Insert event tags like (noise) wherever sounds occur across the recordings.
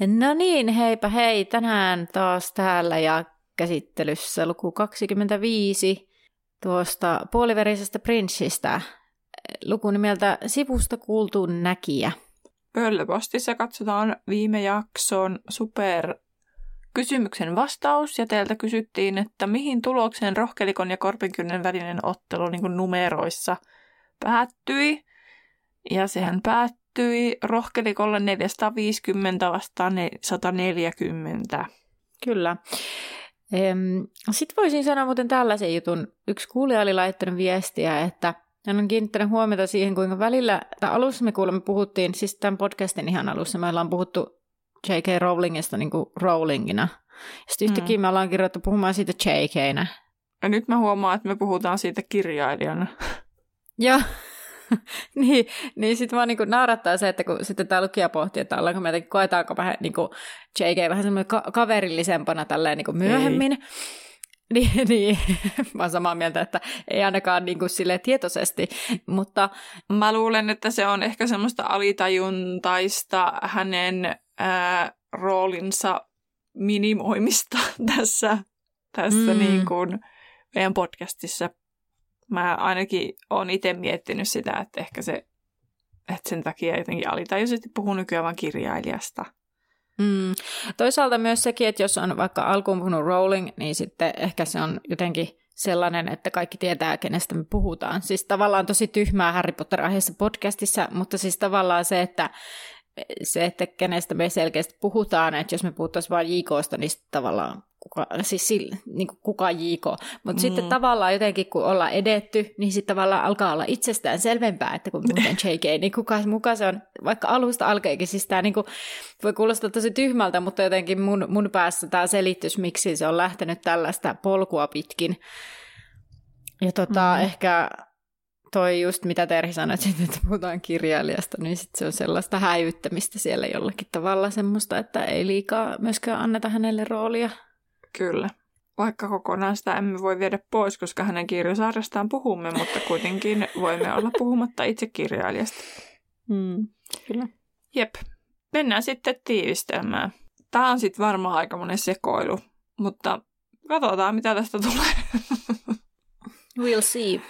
No niin, heipä hei, tänään taas täällä ja käsittelyssä luku 25 tuosta puoliverisestä prinssistä. Luku nimeltä Sivusta kuultu näkijä. Pöllöpostissa katsotaan viime jakson super kysymyksen vastaus ja teiltä kysyttiin, että mihin tulokseen rohkelikon ja korpinkynnen välinen ottelu niin numeroissa päättyi. Ja sehän päättyi päättyi rohkelikolle 450 vastaan 140. Kyllä. Sitten voisin sanoa muuten tällaisen jutun. Yksi kuulija oli laittanut viestiä, että hän on kiinnittänyt huomiota siihen, kuinka välillä, tai alussa me kuulemme puhuttiin, siis tämän podcastin ihan alussa me ollaan puhuttu J.K. Rowlingista niin kuin Rowlingina. Sitten yhtäkkiä mm. me ollaan kirjoittu puhumaan siitä J.K.nä. Ja nyt mä huomaan, että me puhutaan siitä kirjailijana. Joo, (laughs) (laughs) niin, niin sitten vaan niinku naurattaa se, että kun sitten tämä lukija pohtii, että ollaanko me jotenkin, koetaanko vähän niinku JK vähän semmoinen ka- kaverillisempana tälleen niinku myöhemmin. Ei. (laughs) Niin, niin, mä oon samaa mieltä, että ei ainakaan niin kuin sille tietoisesti, mutta... Mä luulen, että se on ehkä semmoista alitajuntaista hänen ää, roolinsa minimoimista (laughs) tässä, tässä mm. niin kuin meidän podcastissa mä ainakin olen itse miettinyt sitä, että ehkä se, että sen takia jotenkin alitajuisesti puhun nykyään vain kirjailijasta. Mm. Toisaalta myös sekin, että jos on vaikka alkuun puhunut Rowling, niin sitten ehkä se on jotenkin sellainen, että kaikki tietää, kenestä me puhutaan. Siis tavallaan tosi tyhmää Harry Potter-aiheessa podcastissa, mutta siis tavallaan se, että se, että kenestä me selkeästi puhutaan, että jos me puhuttaisiin vain JKsta, niin tavallaan kuka, siis sillä, niin kuin kuka JK. Mutta mm. sitten tavallaan jotenkin, kun ollaan edetty, niin sitten tavallaan alkaa olla itsestään selvempää, että kun muuten (laughs) JK, niin kuka muka se on, vaikka alusta alkeekin, siis tämä niin kuin, voi kuulostaa tosi tyhmältä, mutta jotenkin mun, mun päässä tämä selitys, miksi se on lähtenyt tällaista polkua pitkin. Ja tota, mm. ehkä toi just mitä Terhi sanoi, että puhutaan kirjailijasta, niin sit se on sellaista häivyttämistä siellä jollakin tavalla semmoista, että ei liikaa myöskään anneta hänelle roolia. Kyllä. Vaikka kokonaan sitä emme voi viedä pois, koska hänen kirjasarjastaan puhumme, mutta kuitenkin voimme olla puhumatta itse kirjailijasta. Mm, kyllä. Jep. Mennään sitten tiivistelmään. Tämä on sitten varmaan aika monen sekoilu, mutta katsotaan mitä tästä tulee. We'll see.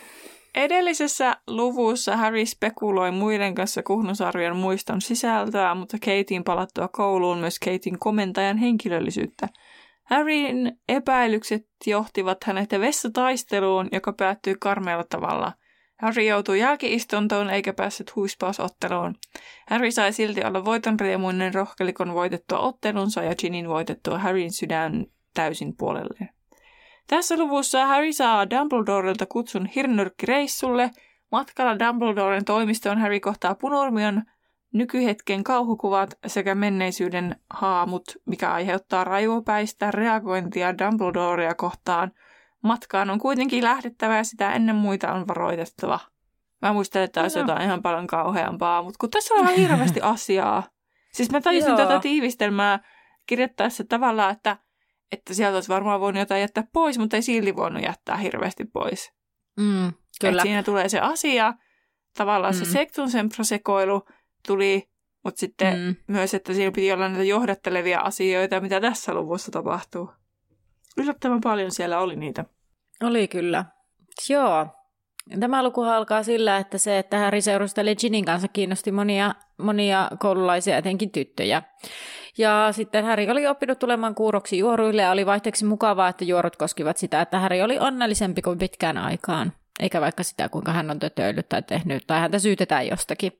Edellisessä luvussa Harry spekuloi muiden kanssa kuhnusarvion muiston sisältöä, mutta Katein palattua kouluun myös Katein komentajan henkilöllisyyttä – Harryn epäilykset johtivat hänet vessataisteluun, joka päättyi karmealla tavalla. Harry joutui jälkiistuntoon eikä päässyt huispausotteluun. Harry sai silti olla voitonriemuinen rohkelikon voitettua ottelunsa ja Ginin voitettua Harryn sydän täysin puolelleen. Tässä luvussa Harry saa Dumbledorelta kutsun hirnyrkkireissulle. Matkalla Dumbledoren toimistoon Harry kohtaa Punurmion, nykyhetken kauhukuvat sekä menneisyyden haamut, mikä aiheuttaa raivopäistä reagointia Dumbledorea kohtaan. Matkaan on kuitenkin lähdettävä ja sitä ennen muita on varoitettava. Mä muistan, että olisi no. jotain ihan paljon kauheampaa, mutta kun tässä on ihan hirveästi asiaa. Siis mä tajusin Joo. tätä tiivistelmää kirjoittaessa tavallaan, että, että sieltä olisi varmaan voinut jotain jättää pois, mutta ei silti voinut jättää hirveästi pois. Mm, kyllä. Et siinä tulee se asia, tavallaan mm. se sektunsen prosekoilu, tuli, mutta sitten mm. myös, että siinä piti olla näitä johdattelevia asioita, mitä tässä luvussa tapahtuu. Yllättävän paljon siellä oli niitä. Oli kyllä. Joo. Tämä luku alkaa sillä, että se, että Harry seurusteli Ginin kanssa kiinnosti monia, monia koululaisia, etenkin tyttöjä. Ja sitten Harry oli oppinut tulemaan kuuroksi juoruille ja oli vaihteeksi mukavaa, että juorut koskivat sitä, että Harry oli onnellisempi kuin pitkään aikaan. Eikä vaikka sitä, kuinka hän on tötöillyt tai tehnyt, tai häntä syytetään jostakin.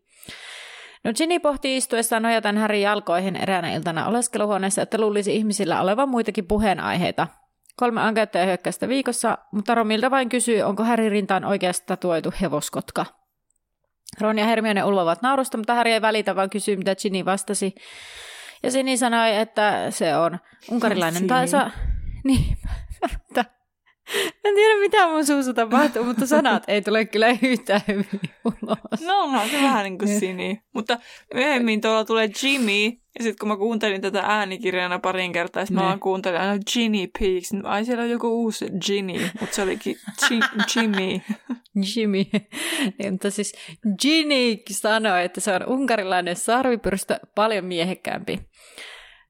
No Ginny pohti istuessaan nojatan Härin jalkoihin eräänä iltana oleskeluhuoneessa, että luulisi ihmisillä olevan muitakin puheenaiheita. Kolme ankeuttajaa hyökkäystä viikossa, mutta Romilta vain kysyi, onko Häri rintaan oikeasti tatuoitu hevoskotka. Ron ja Hermione ulvovat naurusta, mutta Häri ei välitä, vaan kysyy, mitä Ginny vastasi. Ja Sini sanoi, että se on unkarilainen taisa. (laughs) Niin, mutta en tiedä mitä mun suussa tapahtuu, mutta sanat ei tule kyllä yhtään hyvin ulos. No onhan se vähän niin kuin Sini. Mutta myöhemmin tuolla tulee Jimmy, ja sitten kun mä kuuntelin tätä äänikirjana parin kertaa, sitten mä vaan kuuntelin aina Ginny Pigs. Ai siellä on joku uusi Ginny, mutta se olikin (laughs) Jimmy. Jimmy. niin, mutta siis Ginny sanoi, että se on unkarilainen sarvipyrstö paljon miehekkäämpi.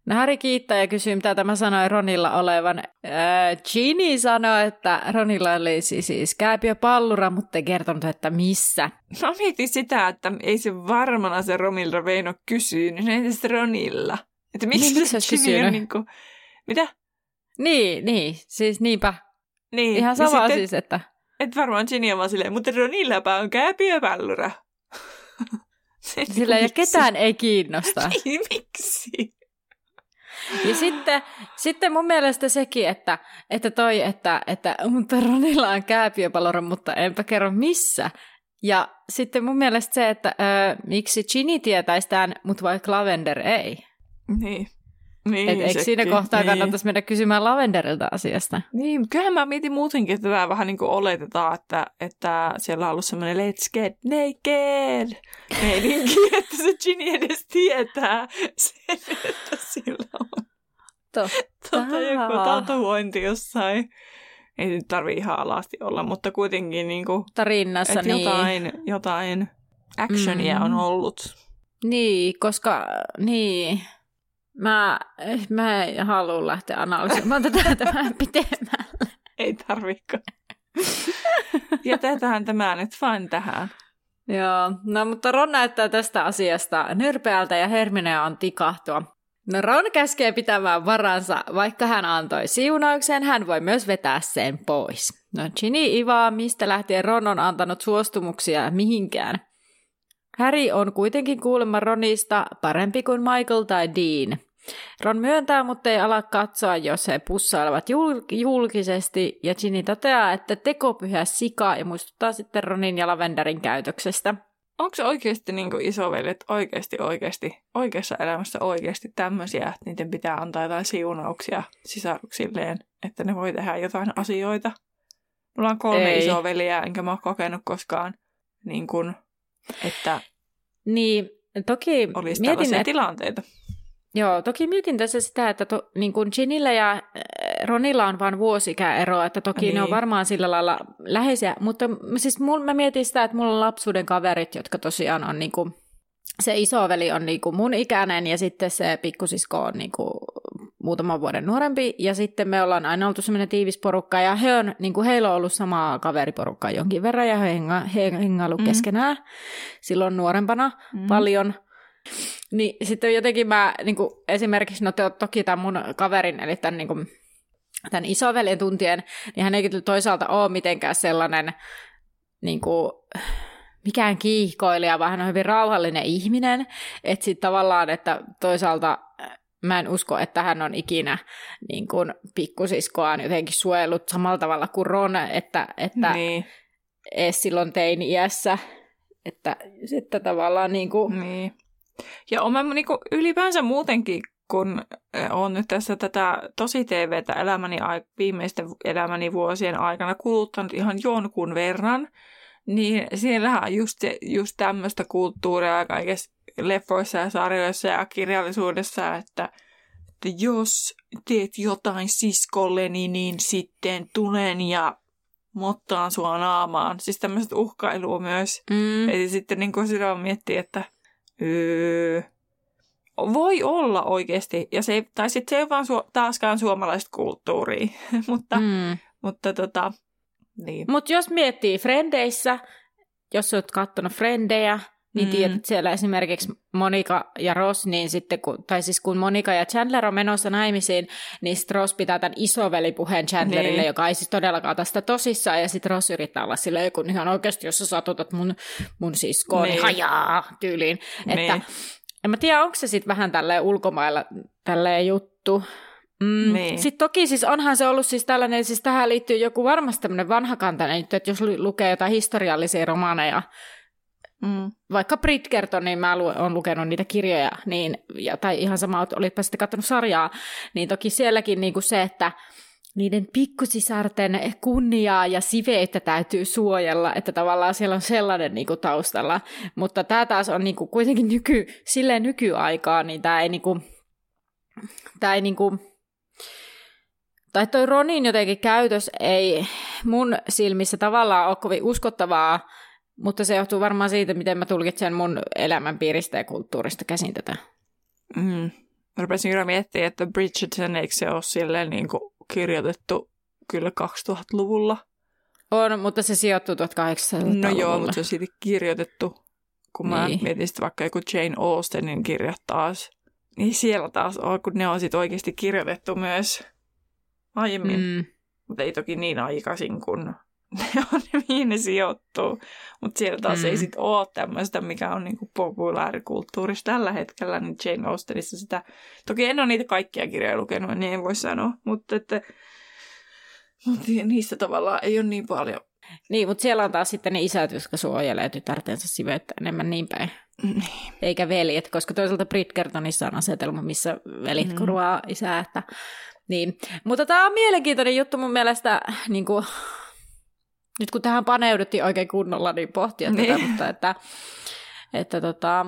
No Harry kiittää ja kysyy, mitä tämä sanoi Ronilla olevan. Äh, Ginny sanoi, että Ronilla olisi siis kääpiöpallura, mutta ei kertonut, että missä. Mä mietin sitä, että ei se varmana se Romilta Veino kysyy, niin se Ronilla. Että miksi niin, se on niin kuin... Mitä? Niin, niin, siis niinpä. Niin. Ihan sama sitten, siis, että... Et varmaan Ginny on vaan silleen, mutta Ronillapa on kääpiöpallura. (laughs) Sillä ja ketään ei kiinnosta. niin, miksi? Ja sitten, sitten mun mielestä sekin, että, että toi, että, että mutta Ronilla on kääpiöpalora, mutta enpä kerro missä. Ja sitten mun mielestä se, että ö, miksi Ginny tietäisi tämän, mutta vaikka Lavender ei. Niin. Niin, Et eikö siinä kohtaa niin. kannattaisi mennä kysymään Lavenderilta asiasta? Niin, kyllähän mä mietin muutenkin, että tämä vähän niin kuin oletetaan, että, että siellä on ollut semmoinen let's get naked meininki, (laughs) että se Ginny edes tietää sen, että sillä on Totta. tota, joku tatuointi jossain. Ei nyt tarvii ihan alasti olla, mutta kuitenkin niin kuin, Tarinnassa, niin. jotain, jotain actionia mm. on ollut. Niin, koska niin, Mä, mä en halua lähteä analysoimaan tätä (laughs) tämän pitemmälle. Ei tarvikaan. Jätetään tämä nyt vain tähän. Joo, no mutta Ron näyttää tästä asiasta nyrpeältä ja Hermione on tikahtua. No Ron käskee pitämään varansa, vaikka hän antoi siunauksen, hän voi myös vetää sen pois. No Ginny ivaa, mistä lähtien Ron on antanut suostumuksia mihinkään. Harry on kuitenkin kuulemma Ronista parempi kuin Michael tai Dean. Ron myöntää, mutta ei ala katsoa, jos he pussailevat jul- julkisesti, ja Ginny toteaa, että tekopyhä sika ja muistuttaa sitten Ronin ja Lavenderin käytöksestä. Onko se oikeasti niin isoveljet oikeasti oikeasti oikeassa elämässä oikeasti tämmöisiä, että niiden pitää antaa jotain siunauksia sisaruksilleen, että ne voi tehdä jotain asioita? Mulla on kolme ei. isoveliä, enkä mä ole kokenut koskaan niin kuin, että niin, toki olisi mietin, että... tilanteita. Joo, toki mietin tässä sitä, että to, niin kuin Ginillä ja äh, Ronilla on vain vuosikäeroa, että toki niin. ne on niin. varmaan sillä lailla läheisiä, mutta siis mul, mä mietin sitä, että mulla on lapsuuden kaverit, jotka tosiaan on niin kuin, se isoveli on niin kuin mun ikäinen ja sitten se pikkusisko on niin kuin muutaman vuoden nuorempi ja sitten me ollaan aina oltu semmoinen tiivis porukka ja he on, niin kuin heillä on ollut samaa kaveriporukkaa jonkin verran ja he, henga, he hengailu mm. keskenään silloin nuorempana mm. paljon. Niin sitten jotenkin mä niin kuin esimerkiksi, no te, toki tämän mun kaverin, eli tämän, niin kuin, tämän isoveljen tuntien, niin hän ei toisaalta ole mitenkään sellainen niin kuin, mikään kiihkoilija, vaan hän on hyvin rauhallinen ihminen. Että sitten tavallaan, että toisaalta mä en usko, että hän on ikinä niin kuin pikkusiskoaan jotenkin suojellut samalla tavalla kuin Ron, että, että niin. ees silloin teini-iässä, että sitten tavallaan niin kuin... Niin. Ja olen niin kuin ylipäänsä muutenkin, kun on nyt tässä tätä tosi TVtä elämäni, viimeisten elämäni vuosien aikana kuluttanut ihan jonkun verran, niin siellähän on just, just tämmöistä kulttuuria kaikessa leffoissa ja sarjoissa ja kirjallisuudessa, että, että jos teet jotain siskolleni, niin sitten tulen ja mottaan sua naamaan. Siis tämmöiset uhkailua myös. Mm. Eli sitten niin kuin sitä miettii, että öö, voi olla oikeasti, ja se ei, tai sitten se ei ole vaan su- taaskaan suomalaista kulttuuria, (laughs) mutta, mm. mutta tota, niin. Mutta jos miettii Frendeissä, jos olet katsonut Frendejä, niin mm. tiedät siellä esimerkiksi Monika ja Ross, niin sitten kun, tai siis kun Monika ja Chandler on menossa naimisiin, niin sitten Ross pitää tämän isovelipuheen Chandlerille, niin. joka ei siis todellakaan tästä tosissaan, ja sitten Ross yrittää olla silleen, kun ihan oikeasti, jos sä satutat mun, mun siskoon, niin. hajaa tyyliin. Niin. Että, en mä tiedä, onko se sitten vähän tälleen ulkomailla tälleen juttu, Mm, niin. Sitten toki siis onhan se ollut siis tällainen, siis tähän liittyy joku varmasti tämmöinen vanhakantainen, että jos lukee jotain historiallisia romaaneja Mm. vaikka Bridgerton, niin mä oon lukenut niitä kirjoja, niin, ja, tai ihan sama, olitpa sitten katsonut sarjaa, niin toki sielläkin niin kuin se, että niiden pikkusisarten kunniaa ja siveitä täytyy suojella, että tavallaan siellä on sellainen niin kuin taustalla. Mutta tämä taas on niin kuin kuitenkin nyky, silleen nykyaikaa, niin tämä ei, niin kuin, tämä ei niin kuin, tai toi Ronin jotenkin käytös ei mun silmissä tavallaan ole kovin uskottavaa, mutta se johtuu varmaan siitä, miten mä tulkitsen mun elämänpiiristä ja kulttuurista käsin tätä. Mm. Mä rupesin kyllä miettimään, että Bridgerton eikö se ole silleen niin kuin kirjoitettu kyllä 2000-luvulla? On, mutta se sijoittuu 1800-luvulle. No joo, mutta se on siitä kirjoitettu. Kun mä Niin. mietin sitten vaikka joku Jane Austenin kirjat taas, niin siellä taas on, kun ne on sitten oikeasti kirjoitettu myös aiemmin. Mm. Mutta ei toki niin aikaisin, kun (laughs) ne on, mihin ne sijoittuu. Mutta siellä taas mm. ei sitten ole tämmöistä, mikä on niinku populaarikulttuurissa tällä hetkellä, niin Jane Austenissa sitä... Toki en ole niitä kaikkia kirjoja lukenut, niin en voi sanoa, mutta että... Mutta niistä tavallaan ei ole niin paljon. Niin, mutta siellä on taas sitten ne isät, jotka suojelee tytärtensä siveyttä enemmän niin päin. Niin. Eikä veljet, koska toisaalta Bridgertonissa on asetelma, missä velit Mm. kurvaa isää. Että... Niin. Mutta tämä on mielenkiintoinen juttu mun mielestä, niin kuin... nyt kun tähän paneuduttiin oikein kunnolla, niin pohtia niin. tätä, mutta että, että, tota,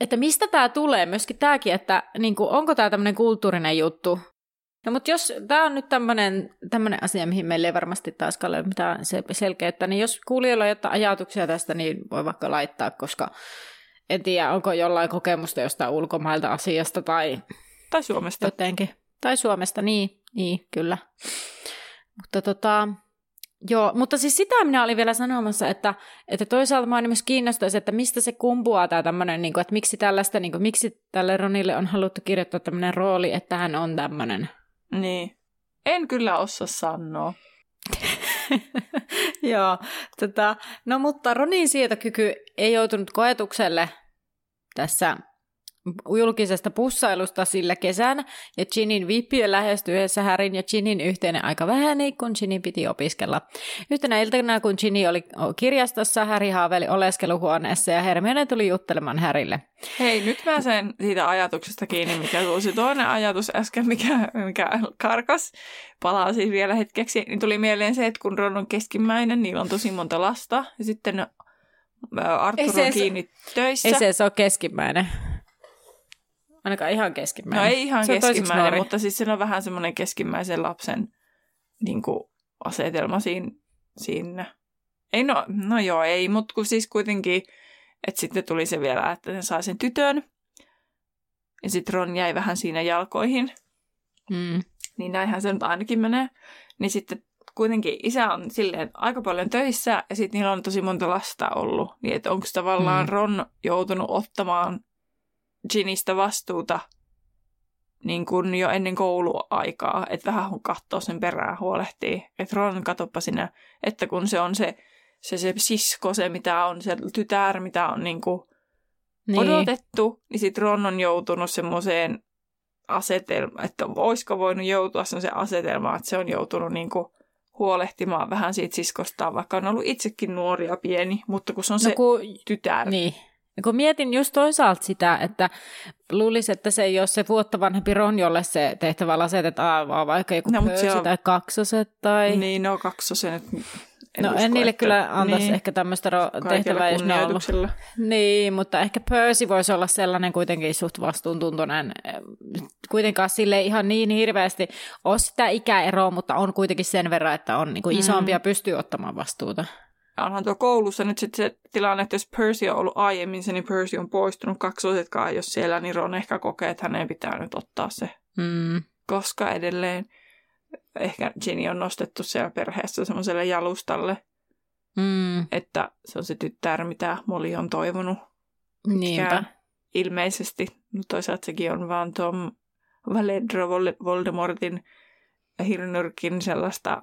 että mistä tämä tulee, myöskin tämäkin, että niin kuin, onko tämä tämmöinen kulttuurinen juttu, No mutta jos tämä on nyt tämmöinen asia, mihin meillä ei varmasti taaskaan ole mitään se- selkeyttä, niin jos kuulijoilla on jotain ajatuksia tästä, niin voi vaikka laittaa, koska en tiedä, onko jollain kokemusta jostain ulkomailta asiasta tai Tai Suomesta. jotenkin. Tai Suomesta, niin, niin kyllä. Mutta tota, joo, mutta siis sitä minä olin vielä sanomassa, että, että toisaalta minua myös kiinnostaisi, että mistä se kumpuaa tämä tämmöinen, niin kuin, että miksi tällaista, niin kuin, miksi tälle Ronille on haluttu kirjoittaa tämmöinen rooli, että hän on tämmöinen. Niin. En kyllä osaa sanoa. (laughs) Joo, tota, no mutta Ronin sietokyky ei joutunut koetukselle tässä julkisesta pussailusta sillä kesänä, ja Ginin vippien lähestyessä Härin ja Ginin yhteinen aika väheni, kun Ginin piti opiskella. Yhtenä iltana, kun Ginny oli kirjastossa, Häri haaveli oleskeluhuoneessa ja Hermione tuli juttelemaan Härille. Hei, nyt mä sen siitä ajatuksesta kiinni, mikä tuli toinen ajatus äsken, mikä, mikä karkas. Palaa siis vielä hetkeksi. Niin tuli mieleen se, että kun Ron on keskimmäinen, niillä on tosi monta lasta. Ja sitten ä, Ei Arthur on kiinni töissä. Ei se, se ole keskimmäinen. Ainakaan ihan keskimmäinen. No ei ihan se keskimmäinen, mutta siis se on vähän semmoinen keskimmäisen lapsen niin kuin, asetelma siinä, siinä. Ei no, no joo, ei, mutta kun siis kuitenkin, että sitten tuli se vielä, että ne saa sen tytön. Ja sitten Ron jäi vähän siinä jalkoihin, Mm. niin näinhän se nyt ainakin menee. Niin sitten kuitenkin isä on silleen aika paljon töissä ja sitten niillä on tosi monta lasta ollut. Niin että onko tavallaan Mm. Ron joutunut ottamaan Ginistä vastuuta niin kuin jo ennen kouluaikaa, että vähän katsoo sen perään, huolehtii. Että Ron, katoppa sinä, että kun se on se, se, se sisko, se mitä on, se tytär, mitä on niin kuin Niin. odotettu, niin sitten Ron on joutunut semmoiseen asetelmaan, että olisiko voinut joutua semmoiseen asetelmaan, että se on joutunut niin kuin huolehtimaan vähän siitä siskostaan, vaikka on ollut itsekin nuori ja pieni, mutta kun se on No se kun, tytär. niin. Ja kun mietin just toisaalta sitä, että luulisi, että se ei ole se vuotta vanhempi Ron, jolle se tehtävä asetetaan, vaan vaikka joku No, pöysi on- tai kaksoset tai... Niin, no kaksosen nyt. En no usko, en niille että- kyllä antaisi niin, ehkä tämmöistä ro- tehtävää, jos ne on ollut. Niin, mutta ehkä Percy voisi olla sellainen kuitenkin suht vastuuntuntoinen. Kuitenkaan sille ihan niin hirveästi ole sitä ikäeroa, mutta on kuitenkin sen verran, että on niin kuin Mm. isompi ja pystyy ottamaan vastuuta. Ja onhan tuo koulussa nyt sitten se tilanne, että jos Percy on ollut aiemmin se, niin Percy on poistunut kaksosetkaan, jos siellä, niin Ron ehkä kokee, että hänen pitää nyt ottaa se. Mm. Koska edelleen ehkä Ginny on nostettu siellä perheessä semmoiselle jalustalle, Mm. että se on se tyttär, mitä Molly on toivonut Niinpä. pitkään. Ilmeisesti. Mutta toisaalta sekin on vaan Tom Valedro Vol- Voldemortin Hirnyrkin sellaista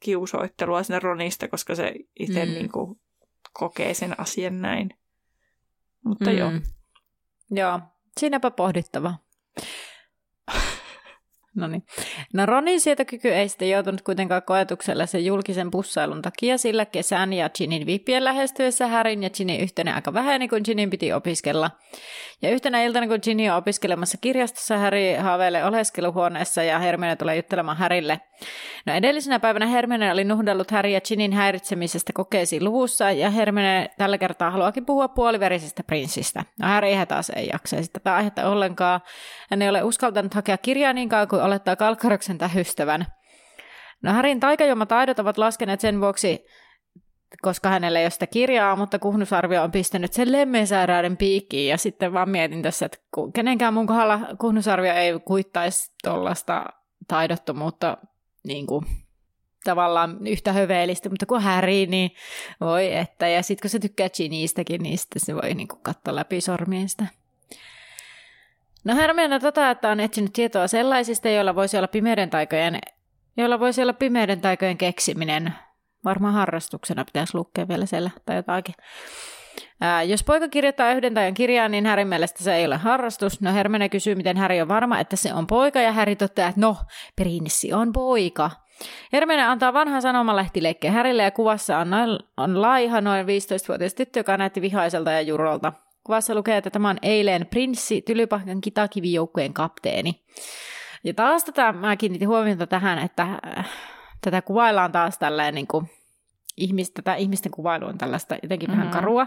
kiusoittelua sinne Ronista, koska se itse Mm. niin kuin, kokee sen asian näin. Mutta mm. joo. Joo, siinäpä pohdittava. No niin. No Ronin sietokyky ei sitten joutunut kuitenkaan koetukselle sen julkisen pussailun takia, sillä kesän ja Ginin vippien lähestyessä Härin ja Ginin yhteinen aika väheni, kun Ginin piti opiskella. Ja yhtenä iltana, kun Ginny on opiskelemassa kirjastossa, Häri haaveilee oleskeluhuoneessa ja Hermione tulee juttelemaan Härille. No edellisenä päivänä Hermione oli nuhdellut Häri ja Ginin häiritsemisestä kokeisiin luvussa, ja Hermione tällä kertaa haluakin puhua puoliverisestä prinssistä. No Häri taas ei jaksa tätä aihetta ollenkaan. Hän ei ole uskaltanut hakea kirjaa niin kauan kuin olettaa Kalkkaroksen tähystävän. No Härin taikajomataidot ovat laskeneet sen vuoksi, koska hänellä ei ole sitä kirjaa, mutta kuhnusarvio on pistänyt sen lemmensairauden piikkiin. Ja sitten vaan mietin tässä, että kenenkään mun kohdalla kuhnusarvio ei kuittaisi tuollaista taidottomuutta niin kuin, tavallaan yhtä höveellistä, mutta kun Häri, niin voi että. Ja sitten kun se tykkää Ginistäkin, niin sitten se voi niin kuin, katsoa läpi sormiensa. No Hermione tota, että on etsinyt tietoa sellaisista, joilla voisi olla pimeyden taikojen, joilla voisi olla pimeyden taikojen keksiminen. Varmaan harrastuksena pitäisi lukea vielä siellä tai jotakin. Ää, jos poika kirjoittaa yhden tajan kirjaa, niin Härin mielestä se ei ole harrastus. No Hermione kysyy, miten Häri on varma, että se on poika, ja Häri toteaa, että no, prinssi on poika. Hermione antaa vanhan sanomalehtileikkeen Härille ja kuvassa on, noin, on laiha noin 15-vuotias tyttö, joka näytti vihaiselta ja jurolta. Kuvassa lukee, että tämä on eilen prinssi Tylypahkan kitakivijoukkueen kapteeni. Ja taas tätä, mä kiinnitin huomiota tähän, että äh, tätä kuvaillaan taas tälleen niin kuin ihmistä, tätä ihmisten kuvailu on tällaista jotenkin mm-hmm. vähän karua,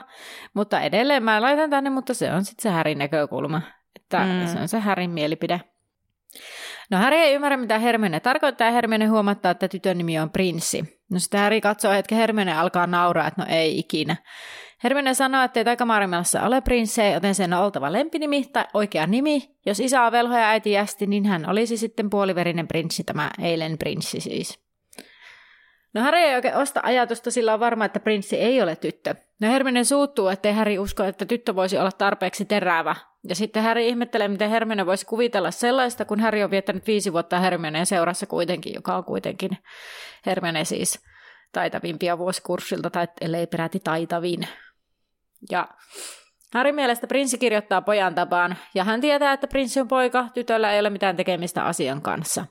mutta edelleen mä laitan tänne, mutta se on sitten se Härin näkökulma, että mm. se on se Härin mielipide. No Häri ei ymmärrä, mitä Hermione tarkoittaa, ja Hermione huomattaa, että tytön nimi on Prinssi. No sitten Häri katsoo hetken Hermione alkaa nauraa, että no ei ikinä. Hermione sanoo, että ei taikamaailmassa ole prinssejä, joten sen on oltava lempinimi tai oikea nimi. Jos isä on velho ja äiti jästi, niin hän olisi sitten puoliverinen prinssi, tämä eilen prinssi siis. No Harry ei oikein osta ajatusta, sillä on varma, että prinssi ei ole tyttö. No Hermione suuttuu, ettei Harry usko, että tyttö voisi olla tarpeeksi terävä. Ja sitten Harry ihmettelee, miten Hermione voisi kuvitella sellaista, kun Harry on viettänyt viisi vuotta Hermioneen seurassa kuitenkin, joka on kuitenkin Hermione siis taitavimpia vuosikurssilta, tai ellei peräti taitavin. Ja Harry mielestä prinssi kirjoittaa pojan tapaan, ja hän tietää, että prinssi on poika, tytöllä ei ole mitään tekemistä asian kanssa.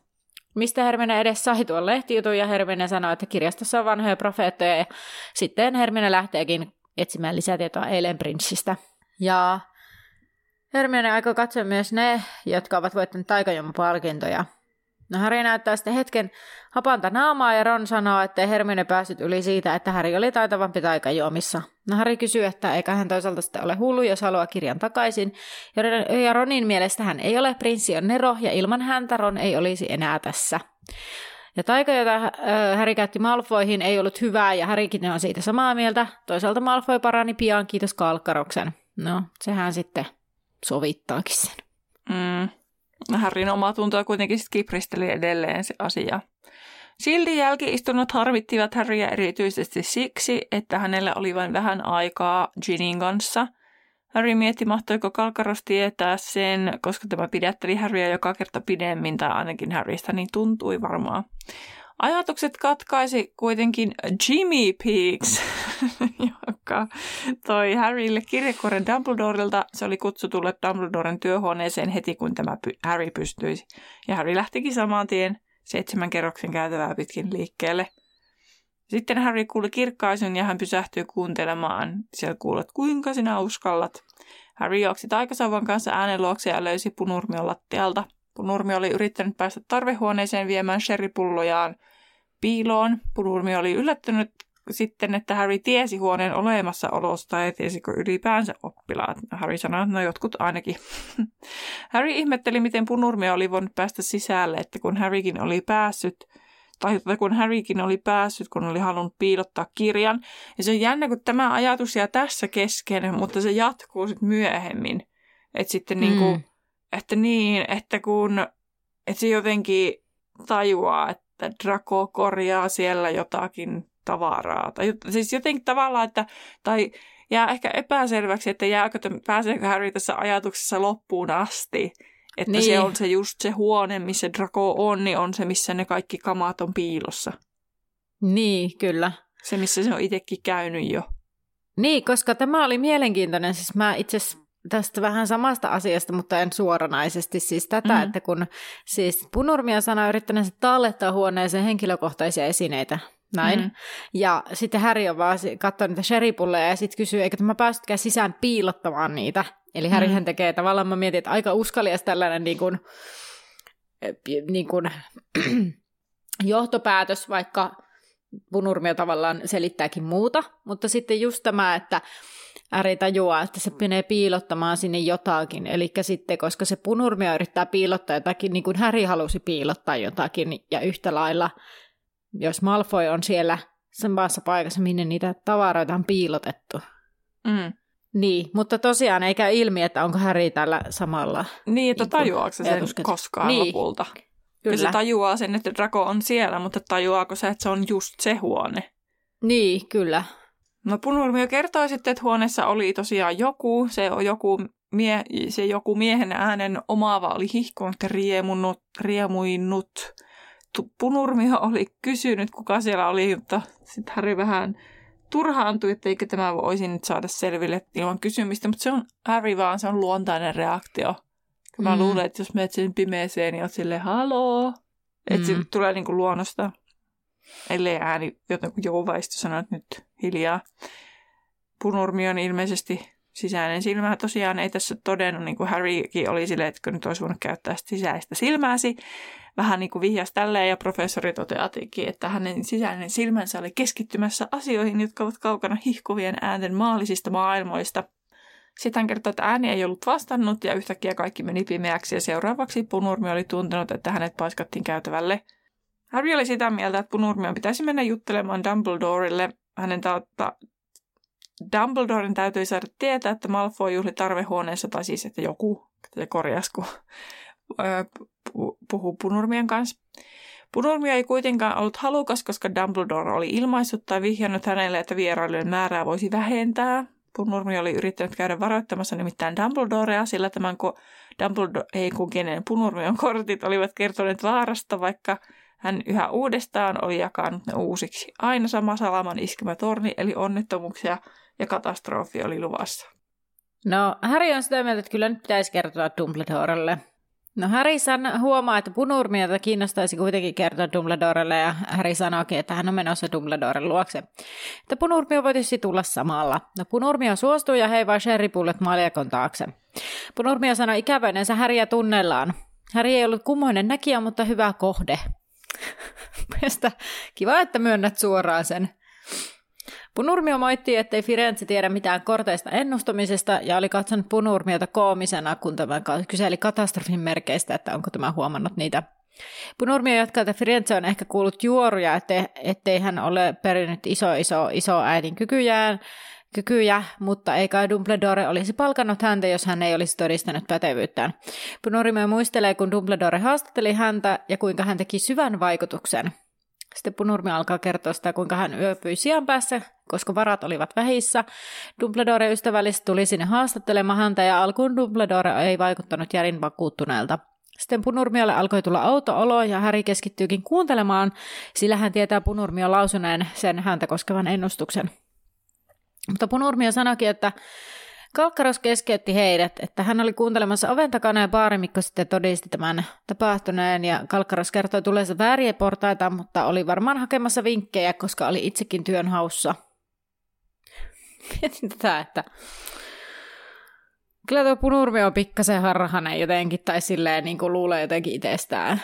Mistä Hermione edes sai tuon lehtijutun, ja Hermione sanoi, että kirjastossa on vanhoja profeettoja, ja sitten Hermione lähteekin etsimään lisätietoa eilen prinssistä. Ja Hermione aikoo katsoa myös ne, jotka ovat voittaneet taikajomapalkintoja, No Harry näyttää sitten hetken hapanta naamaa ja Ron sanoo, että Hermione päässyt yli siitä, että Harry oli taitavampi taikajuomissa. No Harry kysyy, että eikä hän toisaalta sitten ole hullu, jos haluaa kirjan takaisin. Ja Ronin mielestä hän ei ole prinssi on Nero ja ilman häntä Ron ei olisi enää tässä. Ja taika, jota äh, Harry käytti Malfoihin, ei ollut hyvää ja Harrykin on siitä samaa mieltä. Toisaalta Malfoy parani pian, kiitos Kalkkaroksen. No, sehän sitten sovittaakin sen. Mm. Harrin oma tuntoa kuitenkin sitten kipristeli edelleen se asia. Silti jälkiistunnot harvittivat Harryä erityisesti siksi, että hänellä oli vain vähän aikaa Ginin kanssa. Harry mietti, mahtoiko Kalkaros tietää sen, koska tämä pidätteli Harryä joka kerta pidemmin, tai ainakin Harrystä niin tuntui varmaan. Ajatukset katkaisi kuitenkin Jimmy Peaks, (laughs) joka toi Harrylle kirjekuoren Dumbledorelta. Se oli kutsu tulla Dumbledoren työhuoneeseen heti, kun tämä Harry pystyisi. Ja Harry lähtikin saman tien seitsemän kerroksen käytävää pitkin liikkeelle. Sitten Harry kuuli kirkkaisun ja hän pysähtyi kuuntelemaan. Siellä kuulet, kuinka sinä uskallat. Harry juoksi taikasauvan kanssa äänen luokse ja löysi punurmion lattialta. Punurmi oli yrittänyt päästä tarvehuoneeseen viemään sherrypullojaan piiloon. Punurmi oli yllättynyt sitten, että Harry tiesi huoneen olemassaolosta ja tiesikö ylipäänsä oppilaat. Harry sanoi, että no jotkut ainakin. (laughs) Harry ihmetteli, miten punurmi oli voinut päästä sisälle, että kun Harrykin oli päässyt, tai että kun Harrykin oli päässyt, kun oli halunnut piilottaa kirjan. Ja se on jännä, kun tämä ajatus jää tässä kesken, mutta se jatkuu sitten myöhemmin. Että sitten mm. niin kuin, että niin, että kun, että se jotenkin tajuaa, että Draco korjaa siellä jotakin tavaraa. Tai siis jotenkin tavallaan, että, tai jää ehkä epäselväksi, että jääkö, pääseekö Harry tässä ajatuksessa loppuun asti. Että niin. se on se just se huone, missä Draco on, niin on se, missä ne kaikki kamat on piilossa. Niin, kyllä. Se, missä se on itsekin käynyt jo. Niin, koska tämä oli mielenkiintoinen. Siis mä itse tästä vähän samasta asiasta, mutta en suoranaisesti siis tätä, mm. että kun siis Punurmia sanoi yrittäneensä tallettaa huoneeseen henkilökohtaisia esineitä, näin. Mm. Ja sitten Häri on vaan katsonut niitä sheripulleja ja sitten kysyy, eikö mä päästytkään sisään piilottamaan niitä. Eli Härihän mm. tekee tavallaan, mä mietin, että aika uskalias tällainen niin kuin, niin kuin, (clears throat) johtopäätös, vaikka Punurmia tavallaan selittääkin muuta, mutta sitten just tämä, että Äri tajuaa, että se menee piilottamaan sinne jotakin. Eli sitten, koska se punurmia yrittää piilottaa jotakin, niin kuin Häri halusi piilottaa jotakin, ja yhtä lailla, jos Malfoy on siellä samassa paikassa, minne niitä tavaroita on piilotettu. Mm. Niin, mutta tosiaan ei käy ilmi, että onko Häri tällä samalla. Niin, että niin tajuaako se sen koskaan niin. lopulta? Kyllä. se tajuaa sen, että Draco on siellä, mutta tajuaako se, että se on just se huone? Niin, kyllä. No Punurmio kertoi sitten, että huoneessa oli tosiaan joku, se, on joku mie, se joku miehen äänen omaava oli hihkunut ja riemunut, riemuinut. Punurmio oli kysynyt, kuka siellä oli, mutta sitten Harry vähän turhaantui, että eikö tämä voisi nyt saada selville ilman kysymistä, mutta se on Harry vaan, se on luontainen reaktio. Mä mm. luulen, että jos menet sen pimeeseen, niin oot silleen, haloo. Että mm. se tulee niinku luonnosta. Ellei ääni jotenkin jouvaista sanoa, että nyt hiljaa. Punurmi on ilmeisesti sisäinen silmä. Tosiaan ei tässä todennut, niin kuin Harrykin oli silleen, että nyt olisi voinut käyttää sisäistä silmääsi. Vähän niin kuin vihjas tälleen ja professori toteatikin, että hänen sisäinen silmänsä oli keskittymässä asioihin, jotka ovat kaukana hihkuvien äänten maallisista maailmoista. Sitten hän kertoi, että ääni ei ollut vastannut ja yhtäkkiä kaikki meni pimeäksi ja seuraavaksi Punurmi oli tuntenut, että hänet paiskattiin käytävälle – Harry oli sitä mieltä, että Punurmion pitäisi mennä juttelemaan Dumbledorelle. Hänen ta- Dumbledoren täytyy saada tietää, että Malfoy juhli tarvehuoneessa, tai siis että joku, se puhuu Punurmien kanssa. Punurmio ei kuitenkaan ollut halukas, koska Dumbledore oli ilmaissut tai vihjannut hänelle, että vierailujen määrää voisi vähentää. Punurmi oli yrittänyt käydä varoittamassa nimittäin Dumbledorea, sillä tämän ko- Dumbledore, ei kun kenen Punurmion kortit olivat kertoneet vaarasta, vaikka hän yhä uudestaan oli jakanut ne uusiksi. Aina sama salaman iskemä torni, eli onnettomuuksia ja katastrofi oli luvassa. No, Harry on sitä mieltä, että kyllä nyt pitäisi kertoa Dumbledorelle. No Harry san, huomaa, että punurmiota kiinnostaisi kuitenkin kertoa Dumbledorelle ja Harry sanookin, että hän on menossa Dumbledoren luokse. Että punurmio voisi tulla samalla. No punurmio suostuu ja heivaa sherrypullet maljakon taakse. Punurmio sanoi ikävöinensä Häriä tunnellaan. Häri ei ollut kummoinen näkijä, mutta hyvä kohde. (laughs) Mielestä kiva, että myönnät suoraan sen. Punurmio moitti, ettei Firenze tiedä mitään korteista ennustamisesta ja oli katsonut Punurmiota koomisena, kun tämä kyseli katastrofin merkeistä, että onko tämä huomannut niitä. Punurmio jatkaa, että Firenze on ehkä kuullut juoruja, ettei, ettei hän ole perinnyt iso iso iso äidin kykyjään, kykyjä, mutta ei kai Dumbledore olisi palkannut häntä, jos hän ei olisi todistanut pätevyyttään. Punurime muistelee, kun Dumbledore haastatteli häntä ja kuinka hän teki syvän vaikutuksen. Sitten Punurmi alkaa kertoa sitä, kuinka hän yöpyi sijan päässä, koska varat olivat vähissä. Dumbledore ystävällisesti tuli sinne haastattelemaan häntä ja alkuun Dumbledore ei vaikuttanut järin vakuuttuneelta. Sitten Punurmiolle alkoi tulla auto-olo ja Häri keskittyykin kuuntelemaan, sillä hän tietää Punurmio lausuneen sen häntä koskevan ennustuksen. Mutta Punurmio sanoikin, että Kalkkaros keskeytti heidät, että hän oli kuuntelemassa oven takana ja baarimikko sitten todisti tämän tapahtuneen ja Kalkkaros kertoi tuleensa vääriä portaita, mutta oli varmaan hakemassa vinkkejä, koska oli itsekin työn haussa. Mietin tätä, että kyllä tuo Punurmi on pikkasen harhanen jotenkin tai silleen niin kuin luulee jotenkin itsestään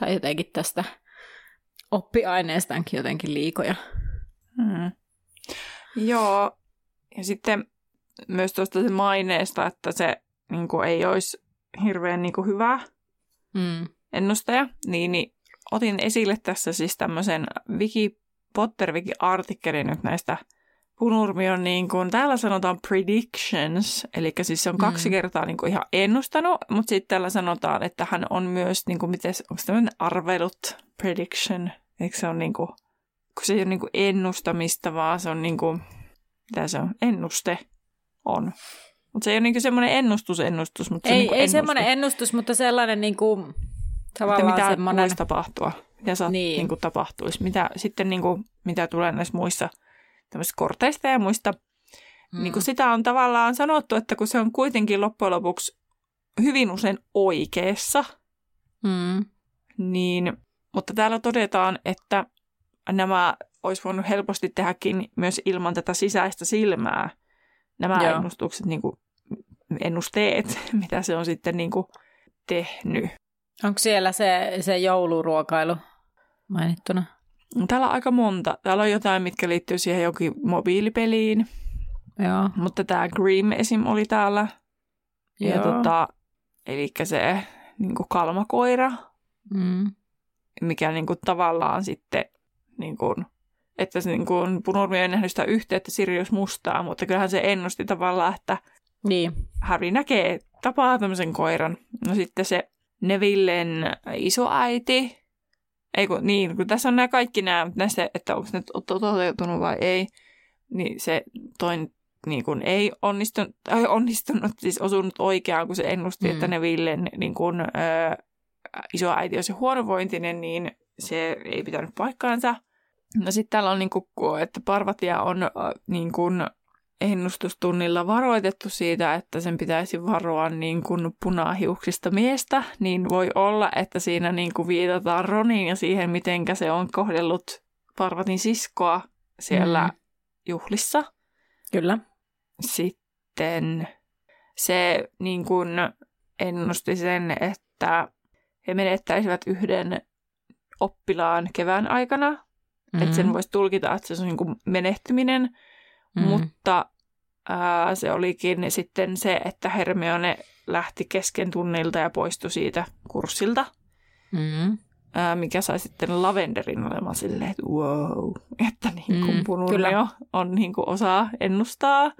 tai jotenkin tästä oppiaineestaankin jotenkin liikoja. Hmm. Joo, ja sitten myös tuosta se maineesta, että se niin kuin, ei olisi hirveän niin kuin, hyvä mm. ennustaja, niin, niin otin esille tässä siis tämmöisen Wiki, Potter Wiki-artikkelin nyt näistä Punurmion, niin kuin, täällä sanotaan predictions, eli siis se on kaksi mm. kertaa niin kuin, ihan ennustanut, mutta sitten täällä sanotaan, että hän on myös, niin kuin, miten, onko tämmöinen arvelut prediction, eikö se on niin kuin, kun se ei ole niin kuin ennustamista, vaan se on niin kuin, mitä se on, ennuste on. Mutta se ei ole niin semmoinen ennustus, ennustus. Mutta ei, se niin ei semmoinen ennustus, mutta sellainen niin kuin, tavallaan mitä semmoinen... voisi tapahtua, mitä saat, niin. Niin kuin tapahtuisi. Mitä, sitten niin kuin, mitä tulee näissä muissa tämmöisistä korteista ja muista mm. niin kuin sitä on tavallaan sanottu, että kun se on kuitenkin loppujen lopuksi hyvin usein oikeassa, Mm. niin, mutta täällä todetaan, että nämä olisi voinut helposti tehdäkin myös ilman tätä sisäistä silmää, nämä Joo. ennustukset, niin kuin ennusteet, (laughs) mitä se on sitten niin kuin tehnyt. Onko siellä se, se jouluruokailu mainittuna? Täällä on aika monta. Täällä on jotain, mitkä liittyy siihen jokin mobiilipeliin, Joo. mutta tämä Grim esim. oli täällä. Ja Joo. tota, eli se niin kalmakoira, Mm. mikä niin kuin tavallaan sitten, niin kuin, että se niin kuin, Punurmi ei nähnyt sitä yhteyttä Sirius Mustaa, mutta kyllähän se ennusti tavallaan, että Niin. Harry näkee, tapaa tämmöisen koiran. No sitten se Nevillen isoäiti, ei kun, niin, kun tässä on nämä kaikki nämä, näistä, että onko ne to- toteutunut vai ei, niin se toin niin kuin ei onnistunut, tai onnistunut, siis osunut oikeaan, kun se ennusti, Mm. että Nevillen niin kuin, ö, isoäiti on se huonovointinen, niin se ei pitänyt paikkaansa. No sitten täällä on, niin kuin, että Parvatia on niin kuin, ennustustunnilla varoitettu siitä, että sen pitäisi varoa niin kuin punahiuksista miestä, niin voi olla, että siinä niin kuin viitataan Roniin ja siihen, miten se on kohdellut Parvatin siskoa siellä Mm. juhlissa. Kyllä. Sitten se niin kuin ennusti sen, että he menettäisivät yhden oppilaan kevään aikana, mm-hmm. että sen voisi tulkita, että se on niin kuin menehtyminen, Mm. mutta ää, se olikin sitten se, että Hermione lähti kesken tunnilta ja poistui siitä kurssilta, Mm. ää, mikä sai sitten Lavenderin olemaan silleen, että wow, että niin kuin Mm, kyllä. on niin kuin osaa ennustaa.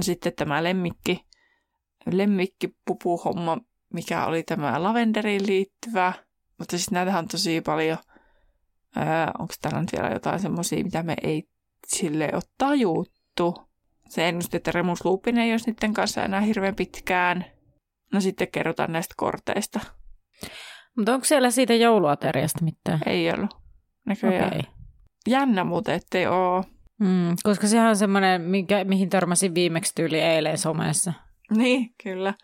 Sitten tämä lemmikki, lemmikkipupuhomma, mikä oli tämä Lavenderiin liittyvä, mutta siis näitä on tosi paljon. Onko täällä nyt vielä jotain semmoisia, mitä me ei sille ole tajuttu? Se ennusti, että Remus Lupin ei olisi niiden kanssa enää hirveän pitkään. No sitten kerrotaan näistä korteista. Mutta onko siellä siitä jouluateriasta mitään? Ei ollut. Näköjään. Okay. Jännä muuten, ettei ole. Mm, koska sehän on semmoinen, mikä, mihin törmäsin viimeksi tyyli eilen somessa. Niin, kyllä.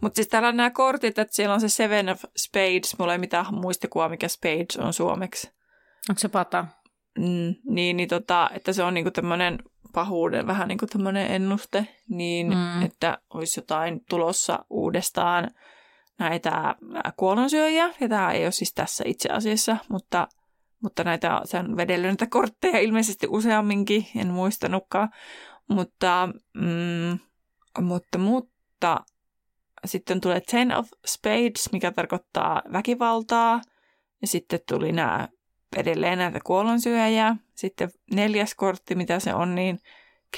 Mutta siis täällä on nämä kortit, että siellä on se Seven of Spades. Mulla ei mitään muistikuvaa, mikä Spades on suomeksi. Onko se pata? Mm, niin, niin tota, että se on niinku tämmöinen pahuuden, vähän niin kuin tämmöinen ennuste, niin Mm. että olisi jotain tulossa uudestaan näitä ää, kuolonsyöjiä, ja tämä ei ole siis tässä itse asiassa, mutta, mutta näitä, se on vedellyt näitä kortteja ilmeisesti useamminkin, en muistanutkaan, mutta, mm, mutta, mutta sitten tulee Ten of Spades, mikä tarkoittaa väkivaltaa, ja sitten tuli nämä edelleen näitä kuolonsyöjiä. Sitten neljäs kortti, mitä se on, niin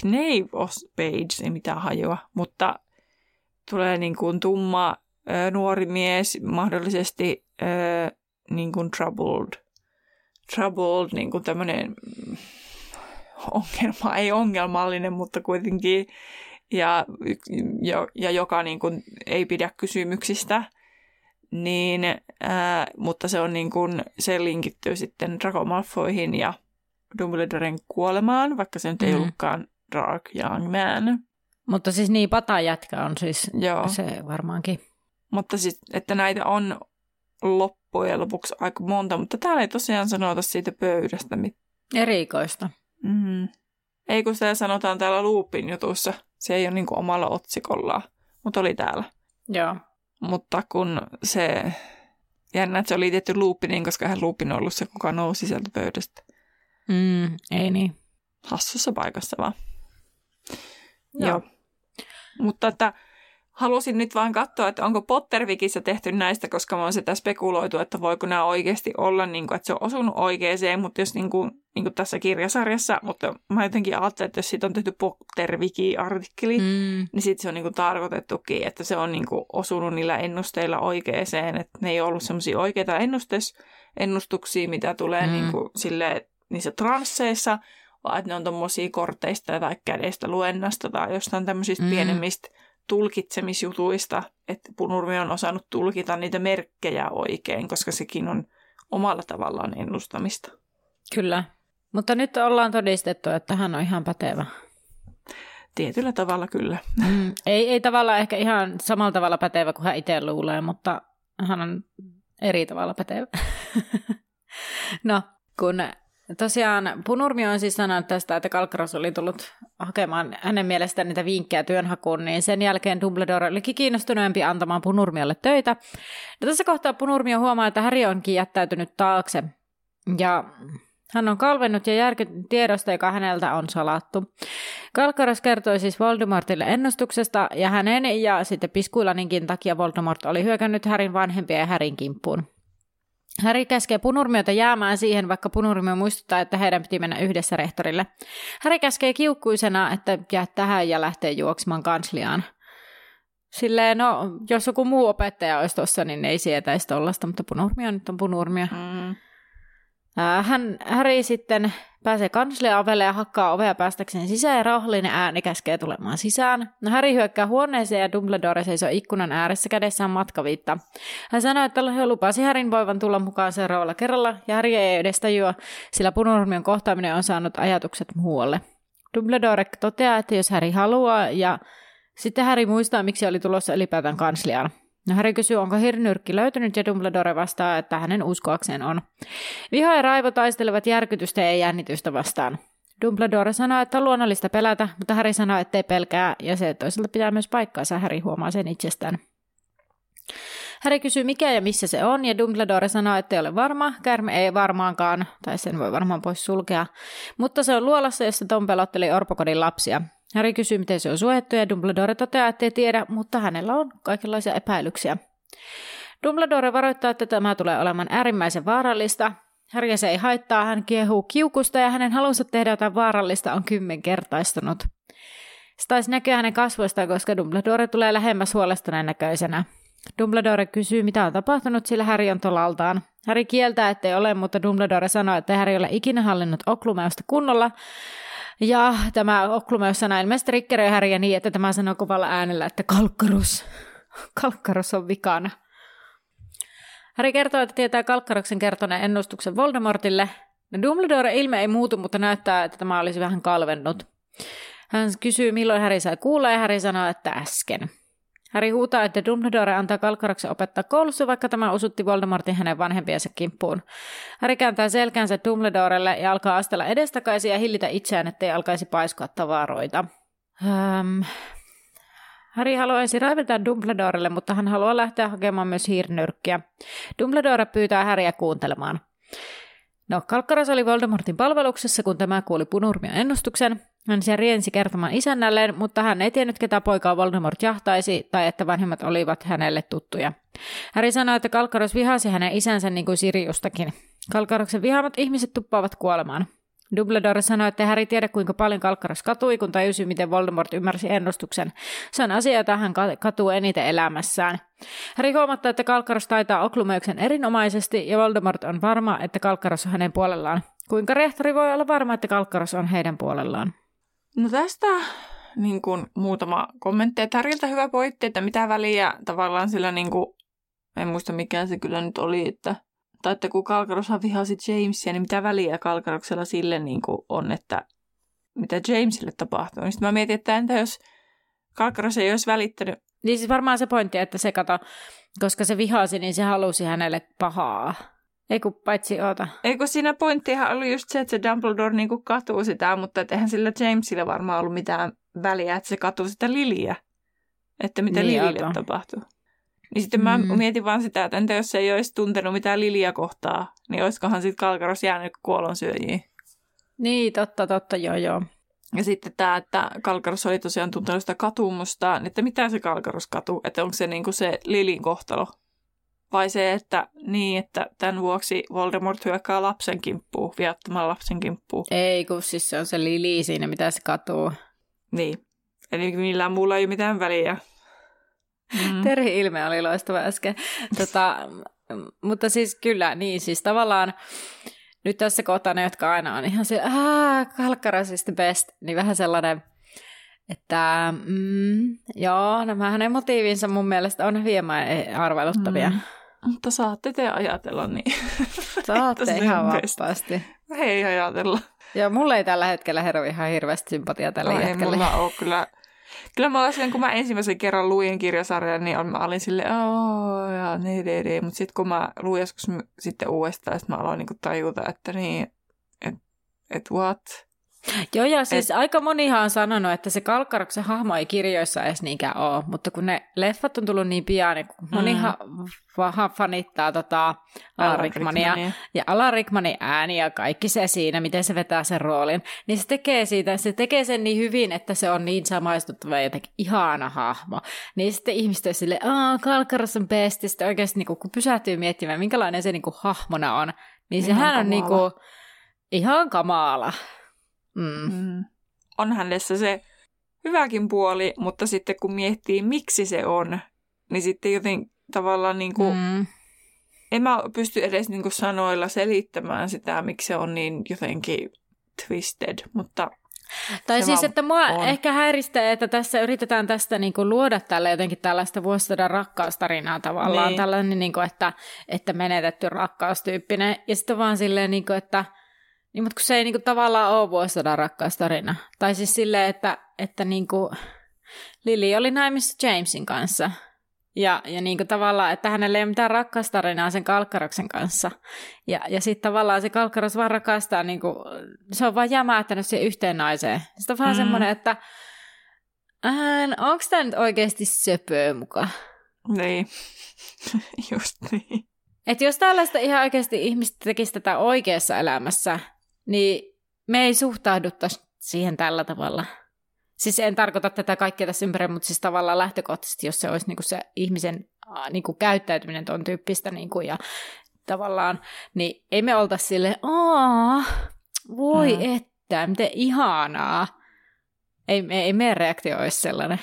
Knave of Spades, ei mitään hajua, mutta tulee niin kuin tumma nuori mies, mahdollisesti niin kuin troubled, troubled niin kuin tämmöinen mm, ongelma, ei ongelmallinen, mutta kuitenkin, ja, ja, ja joka niin kuin ei pidä kysymyksistä, niin, ää, mutta se on niin kuin, se linkittyy sitten Draco Malfoyhin ja Dumbledoren kuolemaan, vaikka se nyt ei Mm. ollutkaan Dark Young Man. Mutta siis niin, patajätkä on siis Joo, se varmaankin. mutta siis, että näitä on loppujen lopuksi aika monta, mutta täällä ei tosiaan sanota siitä pöydästä mitään. Erikoista. Mm. Ei kun sitä sanotaan täällä Loopin jutussa. Se ei ole niin kuin omalla otsikollaan, mutta oli täällä. Joo. Mutta kun se, jännä, että se on liitetty Loopiniin, koska hän Loopin on ollut se, kuka nousi sieltä pöydästä. Mm, ei niin. Hassussa paikassa vaan. Joo. Joo. Mutta että halusin nyt vaan katsoa, että onko Pottervikissä tehty näistä, koska mä oon sitä spekuloitu, että voiko nämä oikeasti olla, niin kuin, että se on osunut oikeeseen, mutta jos niin kuin, niin kuin tässä kirjasarjassa, mutta mä jotenkin ajattelin, että jos siitä on tehty Potterviki-artikkeli, mm. Niin sitten se on niin kuin tarkoitettukin, että se on niin kuin osunut niillä ennusteilla oikeeseen, että ne ei ole ollut semmoisia oikeita ennustes, ennustuksia, mitä tulee Mm. niin kuin sille, niissä transseissa, vaan että ne on tuommoisia korteista tai kädestä luennasta tai jostain tämmöisistä Mm. mm. pienemmistä tulkitsemisjutuista, että Punurmi on osannut tulkita niitä merkkejä oikein, koska sekin on omalla tavallaan ennustamista. kyllä. Mutta nyt ollaan todistettu, että hän on ihan pätevä. Tietyllä tavalla kyllä. Mm, ei, ei tavallaan ehkä ihan samalla tavalla pätevä kuin hän itse luulee, mutta hän on eri tavalla pätevä. (laughs) no, kun tosiaan Punurmi on siis sanonut tästä, että Kalkaros oli tullut hakemaan hänen mielestään niitä vinkkejä työnhakuun, niin sen jälkeen Dumbledore olikin kiinnostuneempi antamaan Punurmiolle töitä. Ja tässä kohtaa Punurmio huomaa, että Harry onkin jättäytynyt taakse. Ja hän on kalvennut ja järkyttynyt tiedosta, joka häneltä on salattu. Kalkaros kertoi siis Voldemortille ennustuksesta, ja hänen ja sitten Piskuilaninkin takia Voldemort oli hyökännyt Härin vanhempia ja Härin kimppuun. Häri käskee punurmiota jäämään siihen, vaikka punurmio muistuttaa, että heidän piti mennä yhdessä rehtorille. Häri käskee kiukkuisena, että jää tähän ja lähtee juoksemaan kansliaan. Silleen, no, jos joku muu opettaja olisi tuossa, niin ei sietäisi tollasta, mutta punurmio nyt on punurmio. Mm. Hän, Häri sitten pääsee kansliaavelle ja hakkaa ovea päästäkseen sisään ja rauhallinen ääni käskee tulemaan sisään. No, Häri hyökkää huoneeseen ja Dumbledore seisoo ikkunan ääressä kädessään matkaviitta. Hän sanoi, että he lupasi Härin voivan tulla mukaan seuraavalla kerralla ja Häri ei edes tajua, sillä punurmion kohtaaminen on saanut ajatukset muualle. Dumbledore toteaa, että jos Häri haluaa ja sitten Häri muistaa, miksi oli tulossa ylipäätään kansliaan. No Harry kysyy, onko hirnyrkki löytynyt ja Dumbledore vastaa, että hänen uskoakseen on. Viha ja raivo taistelevat järkytystä ja jännitystä vastaan. Dumbledore sanoo, että on luonnollista pelätä, mutta Harry sanoo, ettei pelkää, ja se toisaalta pitää myös paikkaansa, Harry huomaa sen itsestään. Harry kysyy mikä ja missä se on, ja Dumbledore sanoo, että ei ole varma. Kärme ei varmaankaan, tai sen voi varmaan pois sulkea. Mutta se on luolassa, jossa Tom pelotteli orpokodin lapsia. Harry kysyy, miten se on suojattu, ja Dumbledore toteaa, että ei tiedä, mutta hänellä on kaikenlaisia epäilyksiä. Dumbledore varoittaa, että tämä tulee olemaan äärimmäisen vaarallista. Harry se ei haittaa, hän kiehuu kiukusta ja hänen halunsa tehdä jotain vaarallista on kymmenkertaistunut. Se taisi näkyä hänen kasvoistaan, koska Dumbledore tulee lähemmäs huolestuneen näköisenä. Dumbledore kysyy, mitä on tapahtunut, sillä Harry on tolaltaan. Harry kieltää, ettei ole, mutta Dumbledore sanoo, että Harry ei ole ikinä hallinnut oklumeusta kunnolla, ja tämä Oklume sanoo ilmeisesti rikkeröi Häriä niin, että tämä sanoo kovalla äänellä, että kalkkarus, kalkkarus on vikana. Häri kertoo, että tietää Kalkkaroksen kertoneen ennustuksen Voldemortille. Dumbledore ilme ei muutu, mutta näyttää, että tämä olisi vähän kalvennut. Hän kysyy, milloin Häri sai kuulla, ja Häri sanoo, että äsken. Harry huutaa, että Dumbledore antaa Kalkkaroksen opettaa koulussa, vaikka tämä osutti Voldemortin hänen vanhempiensa kimppuun. Harry kääntää selkänsä Dumbledorelle ja alkaa astella edestakaisin ja hillitä itseään, ettei alkaisi paiskoa tavaroita. Ähm. Harry haluaisi raivata Dumbledorelle, mutta hän haluaa lähteä hakemaan myös hiirnyrkkiä. Dumbledore pyytää Harryä kuuntelemaan. No, Kalkkaras oli Voldemortin palveluksessa, kun tämä kuuli punurmion ennustuksen. Hän siellä riensi kertomaan isännälleen, mutta hän ei tiennyt, ketä poikaa Voldemort jahtaisi tai että vanhemmat olivat hänelle tuttuja. Harry sanoi, että Kalkkaros vihasi hänen isänsä niin kuin Siriustakin. Kalkkaroksen vihaamat ihmiset tuppaavat kuolemaan. Dumbledore sanoi, että Harry tiedä kuinka paljon Kalkkaros katui, kun tajusi, miten Voldemort ymmärsi ennustuksen. Se on asia, jota hän katuu eniten elämässään. Harry huomattaa, että Kalkkaros taitaa oklumeuksen erinomaisesti ja Voldemort on varma, että Kalkkaros on hänen puolellaan. Kuinka rehtori voi olla varma, että Kalkkaros on heidän puolellaan? No tästä niin kuin muutama kommentti. Häriltä hyvä pointti, että mitä väliä tavallaan sillä, niin kuin, en muista mikä se kyllä nyt oli, että tai että kun Kalkaroshan vihasi Jamesia, niin mitä väliä Kalkaroksella sille niin kuin on, että mitä Jamesille tapahtuu. Niin sitten mä mietin, että entä jos Kalkaros ei olisi välittänyt. Niin siis varmaan se pointti, että se kato, koska se vihasi, niin se halusi hänelle pahaa. Ei kun paitsi oota. Ei kun siinä pointtihan oli just se, että se Dumbledore niinku katuu sitä, mutta eihän sillä Jamesilla varmaan ollut mitään väliä, että se katuu sitä Liliä. Että mitä niin, Lilille tapahtuu. Niin sitten mä mm. mietin vaan sitä, että entä jos se ei olisi tuntenut mitään Lilia kohtaa, niin olisikohan sitten Kalkaros jäänyt kuolonsyöjiin. Niin, totta, totta, joo, joo. Ja sitten tämä, että Kalkaros oli tosiaan tuntenut sitä katumusta, niin että mitä se Kalkaros katuu, että onko se niinku se Lilin kohtalo. Vai se, että niin, että tämän vuoksi Voldemort hyökkää lapsen kimppuun, viattoman lapsen kimppuun. Ei, kun siis se on se Lili siinä, mitä se katuu. Niin. Eli millään muulla ei ole mitään väliä. (laughs) Mm. Terhi ilme oli loistava äsken. Tota, mutta siis kyllä, niin siis tavallaan nyt tässä kohtaa ne, jotka aina on ihan se, aah, Kalkkaras is the best, niin vähän sellainen, että mm, joo, nämä hänen motiivinsa mun mielestä on hieman arvailuttavia. Mm. Mutta saatte te ajatella niin. (laughs) Saatte ihan vapaasti. Hei ajatella. Ja mulla ei tällä hetkellä hero ihan hirveästi sympatia tälle no, jätkelle. Ei mulla ole kyllä. Kyllä mä olisin, kun mä ensimmäisen kerran luin kirjasarjan, niin mä olin silleen, ooo, ja ne, ne, ne. Mutta sitten kun mä luin joskus sitten uudestaan, sitten mä aloin niinku tajuta, että niin, että et what? Joo, ja siis Et... aika monihan on sanonut, että se Kalkkaroksen hahmo ei kirjoissa edes niinkään ole, mutta kun ne leffat on tullut niin pian, niin monihan mm. vähän fanittaa tota Alan Rickmania, ja Alan Rickmanin ääni ja kaikki se siinä, miten se vetää sen roolin, niin se tekee siitä, se tekee sen niin hyvin, että se on niin samaistuttava ja jotenkin ihana hahmo. Niin sitten ihmiset on silleen, aah, Kalkkaros on best, ja sitten oikeasti niin kun pysähtyy miettimään, minkälainen se niin kuin, hahmona on, niin sehän on niin kuin, ihan kamala. Mm. Mm. On hänessä se hyväkin puoli, mutta sitten kun miettii, miksi se on, niin sitten joten tavallaan niin kuin, mm. en mä pysty edes niin kuin sanoilla selittämään sitä, miksi se on niin jotenkin twisted, mutta tai siis, että mua on. ehkä häiristää, että tässä yritetään tästä niin kuin luoda tälle jotenkin tällaista vuosisadan rakkaustarinaa tavallaan, niin. tällainen, niin kuin, että, että menetetty rakkaustyyppinen, ja sitten vaan silleen, niin kuin, että – niin, mutta kun se ei niinku tavallaan ole vuosisadan rakkaustarina. Tai siis silleen, että, että niinku Lili oli naimissa Jamesin kanssa. Ja, ja niinku tavallaan, että hänellä ei ole mitään rakkaustarinaa sen Kalkkaroksen kanssa. Ja, ja sitten tavallaan se Kalkkaros vaan rakastaa, niinku, se on vaan jämähtänyt siihen yhteen naiseen. Sitten on vaan mm. semmoinen, että onko tämä nyt oikeasti söpöä mukaan? Niin, (laughs) just niin. Että jos tällaista ihan oikeasti ihmiset tekisi tätä oikeassa elämässä, niin me ei suhtauduttaisi siihen tällä tavalla. Siis en tarkoita tätä kaikkea tässä ympärillä, mutta siis tavallaan lähtökohtaisesti, jos se olisi niinku se ihmisen niinku käyttäytyminen tuon tyyppistä niinku ja tavallaan, niin ei me oltaisi sille, aah, voi mm. että, miten ihanaa. Ei, ei, ei meidän reaktio olisi sellainen.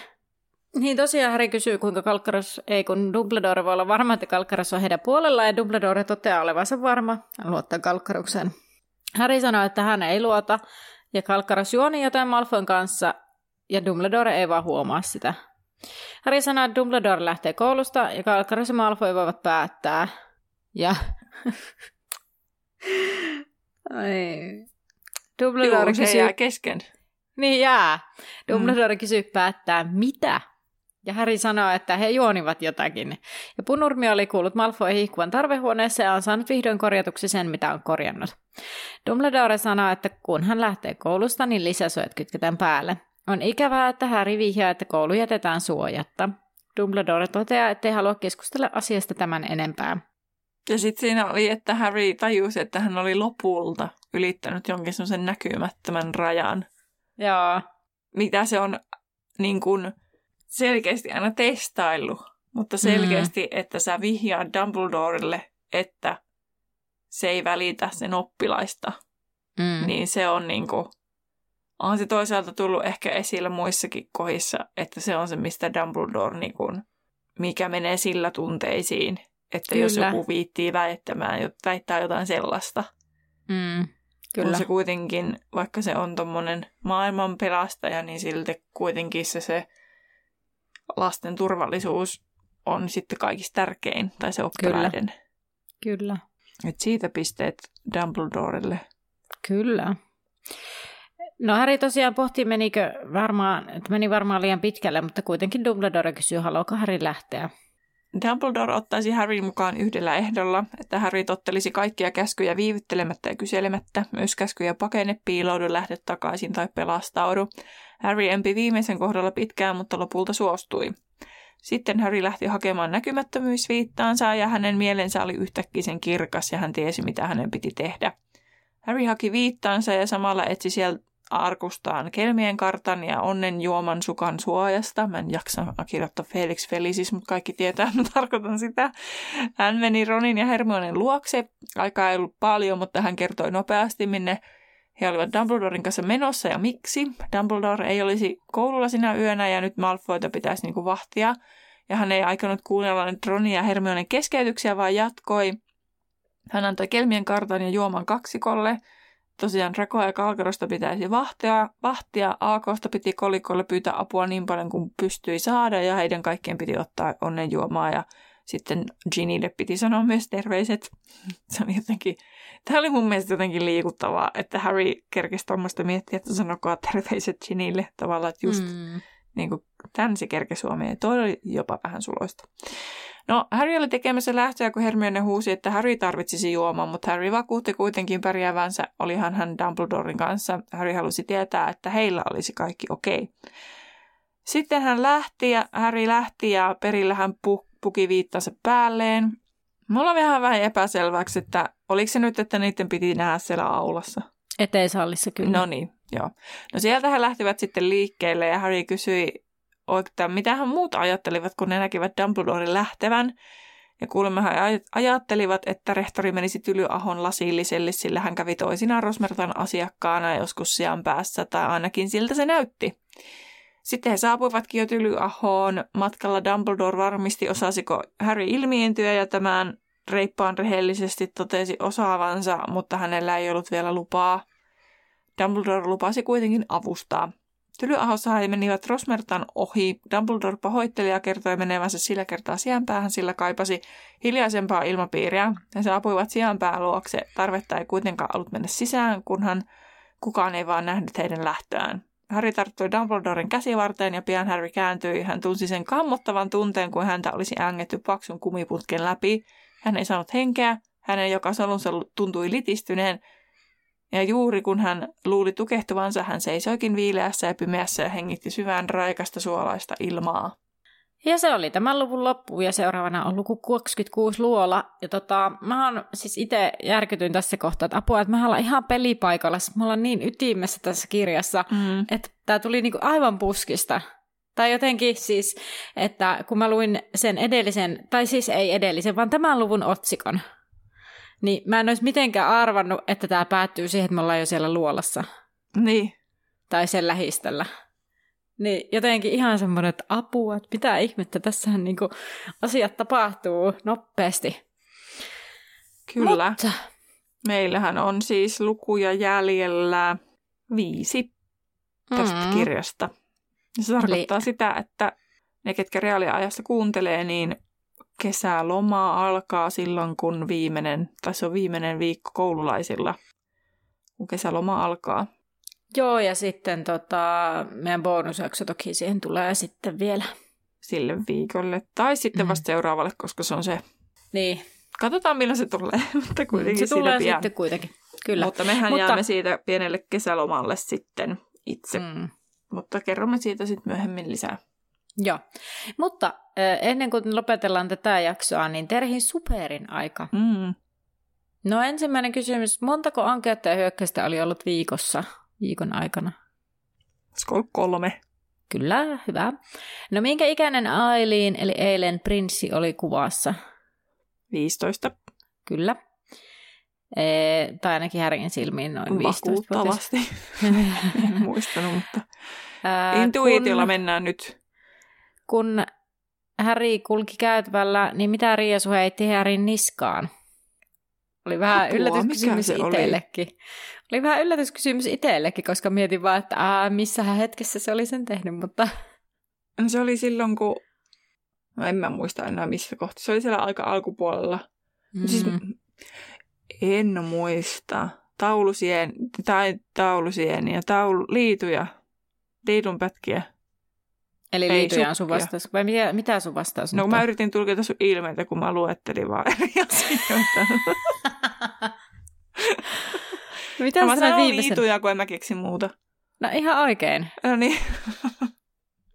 Niin tosiaan Harry kysyy, kuinka Kalkkaros, ei kun Dumbledore voi olla varma, että Kalkkaros on heidän puolella ja Dumbledore toteaa olevansa varma, luottaa Kalkkarokseen. Harry sanoo, että hän ei luota, ja Kalkkaros juoni jotain Malfoyn kanssa, ja Dumbledore ei vaan huomaa sitä. Harry sanoo, että Dumbledore lähtee koulusta, ja Kalkkaros ja Malfoy voivat päättää. Ja... (laughs) Ai. Dumbledore Juu, kysyy... jää kesken. Niin jää. Dumbledore mm. kysyy päättää, mitä ja Harry sanoo, että he juonivat jotakin. Ja punurmi oli kuullut Malfoy hihkuvan tarvehuoneessa ja on saanut vihdoin korjatuksi sen, mitä on korjannut. Dumbledore sanoo, että kun hän lähtee koulusta, niin lisäsuojat kytketään päälle. On ikävää, että Harry vihjaa, että koulu jätetään suojatta. Dumbledore toteaa, että ei halua keskustella asiasta tämän enempää. Ja sitten siinä oli, että Harry tajusi, että hän oli lopulta ylittänyt jonkin semmoisen näkymättömän rajan. Joo. Mitä se on niin kuin selkeästi aina testailu, mutta selkeästi, mm. että sä vihjaat Dumbledorelle, että se ei välitä sen oppilaista, mm. niin se on niinku, on se toisaalta tullut ehkä esille muissakin kohdissa, että se on se, mistä Dumbledore niinku, mikä menee sillä tunteisiin, että Kyllä. jos joku viittii väittämään, väittää jotain sellaista. Mm. Kyllä. On se kuitenkin, vaikka se on tommonen maailman pelastaja, niin silti kuitenkin se, se lasten turvallisuus on sitten kaikista tärkein, tai se oppilaiden. Kyllä. Kyllä. Et siitä pisteet Dumbledorelle. Kyllä. No Harry tosiaan pohti, menikö varmaan, että meni varmaan liian pitkälle, mutta kuitenkin Dumbledore kysyy, haluaako Harry lähteä. Dumbledore ottaisi Harry mukaan yhdellä ehdolla, että Harry tottelisi kaikkia käskyjä viivyttelemättä ja kyselemättä, myös käskyjä pakene, piiloudu, lähde takaisin tai pelastaudu. Harry empi viimeisen kohdalla pitkään, mutta lopulta suostui. Sitten Harry lähti hakemaan näkymättömyysviittaansa ja hänen mielensä oli yhtäkkiä sen kirkas ja hän tiesi, mitä hänen piti tehdä. Harry haki viittaansa ja samalla etsi sieltä arkustaan kelmien kartan ja onnen juoman sukan suojasta. Mä en jaksa kirjoittaa Felix Felicis, mutta kaikki tietää, että tarkoitan sitä. Hän meni Ronin ja Hermionen luokse. Aikaa ei ollut paljon, mutta hän kertoi nopeasti, minne he olivat Dumbledoren kanssa menossa ja miksi. Dumbledore ei olisi koululla sinä yönä ja nyt Malfoyta pitäisi niinku vahtia. Ja hän ei aikonut kuunnella nyt Ronin ja Hermionen keskeytyksiä, vaan jatkoi. Hän antoi kelmien kartan ja juoman kaksikolle – tosiaan Dracoa ja Kalkarosta pitäisi vahtia, vahtia. Aakosta piti kolikolle pyytää apua niin paljon kuin pystyi saada ja heidän kaikkien piti ottaa onnenjuomaa ja sitten Ginnylle piti sanoa myös terveiset. Se oli jotenkin, tämä oli mun mielestä jotenkin liikuttavaa, että Harry kerkesi tuommoista miettiä, että sanokaa terveiset Ginnylle tavallaan, että just mm. niin kuin, tämän se kerkesi Suomeen. Toi oli jopa vähän suloista. No, Harry oli tekemässä lähtöä, kun Hermione huusi, että Harry tarvitsisi juomaan, mutta Harry vakuutti kuitenkin pärjäävänsä, olihan hän Dumbledoren kanssa. Harry halusi tietää, että heillä olisi kaikki okei. Okay. Sitten hän lähti ja Harry lähti ja perillä hän pu- puki viittansa päälleen. Mulla on vähän vähän epäselväksi, että oliko se nyt, että niiden piti nähdä siellä aulassa. Eteisallissa kyllä. No niin, joo. No sieltä he lähtivät sitten liikkeelle ja Harry kysyi että mitä hän muut ajattelivat, kun ne näkivät Dumbledoren lähtevän. Ja kuulemma he ajattelivat, että rehtori menisi Tylyahon lasilliselle, sillä hän kävi toisinaan Rosmertan asiakkaana joskus sijaan päässä, tai ainakin siltä se näytti. Sitten he saapuivatkin jo Tylyahoon. Matkalla Dumbledore varmisti, osasiko Harry ilmiintyä ja tämän reippaan rehellisesti totesi osaavansa, mutta hänellä ei ollut vielä lupaa. Dumbledore lupasi kuitenkin avustaa. Tylyahossa he menivät Rosmertan ohi. Dumbledore pahoitteli ja kertoi menevänsä sillä kertaa sijanpäähän, sillä kaipasi hiljaisempaa ilmapiiriä. He saapuivat sijanpää luokse. Tarvetta ei kuitenkaan ollut mennä sisään, kunhan kukaan ei vaan nähnyt heidän lähtöään. Harry tarttui Dumbledoren käsivarteen ja pian Harry kääntyi. Hän tunsi sen kammottavan tunteen, kun häntä olisi ängetty paksun kumiputken läpi. Hän ei saanut henkeä. Hänen joka solunsa tuntui litistyneen, ja juuri kun hän luuli tukehtuvansa, hän seisoikin viileässä ja pimeässä ja hengitti syvään raikasta suolaista ilmaa. Ja se oli tämän luvun loppu ja seuraavana on luku 26 luola. Ja tota, mä oon siis itse järkytyin tässä kohtaa, että apua, että mä ollaan ihan pelipaikalla. Me ollaan niin ytimessä tässä kirjassa, mm. että tämä tuli niinku aivan puskista. Tai jotenkin siis, että kun mä luin sen edellisen, tai siis ei edellisen, vaan tämän luvun otsikon, niin mä en olisi mitenkään arvannut, että tämä päättyy siihen, että me ollaan jo siellä luolassa. Niin. Tai sen lähistöllä. Niin jotenkin ihan semmoinen, että apua, että mitä ihmettä, tässähän niinku asiat tapahtuu nopeasti. Kyllä. Mutta... Meillähän on siis lukuja jäljellä viisi tästä mm. kirjasta. Ja se tarkoittaa Eli... sitä, että ne, ketkä reaaliajassa kuuntelee, niin kesäloma alkaa silloin, kun viimeinen, tai se on viimeinen viikko koululaisilla, kun kesäloma alkaa. Joo, ja sitten tota, meidän bonusjakso toki siihen tulee sitten vielä. Sille viikolle, tai sitten vasta mm. seuraavalle, koska se on se. Niin. Katsotaan, milloin se tulee, (laughs) mutta kuitenkin Se tulee pian. sitten kuitenkin, kyllä. Mutta mehän mutta... jäämme siitä pienelle kesälomalle sitten itse. Mm. Mutta kerromme siitä sitten myöhemmin lisää. Joo, mutta ennen kuin lopetellaan tätä jaksoa, niin Terhin superin aika. Mm. No ensimmäinen kysymys, montako ankeutta hyökkäystä oli ollut viikossa, viikon aikana? Kolme. Kyllä, hyvä. No minkä ikäinen Aileen, eli eilen prinssi, oli kuvassa? 15. Kyllä. E, tai ainakin Härin silmiin noin 15 Vakuuttavasti. (laughs) en muistanut, mutta intuitiolla kun... mennään nyt kun Häri kulki käytävällä, niin mitä Riasu heitti Härin niskaan? Oli vähän Apua, yllätyskysymys itsellekin. Oli? oli vähän yllätyskysymys itsellekin, koska mietin vaan, että ää, missä hetkessä se oli sen tehnyt, mutta... No se oli silloin, kun... No en mä muista enää missä kohtaa. Se oli siellä aika alkupuolella. Mm. Siis en muista. Taulusien, tai taulusien ja taulu, liituja, liitunpätkiä. Eli liityjä on sun vastaus. Vai mitä, mitä sun vastaus No mä yritin tulkita sun ilmeitä, kun mä luettelin vaan eri (laughs) asioita. mitä no, mä sanoin viimeisen... liituja, kun en mä keksi muuta. No ihan oikein. No niin.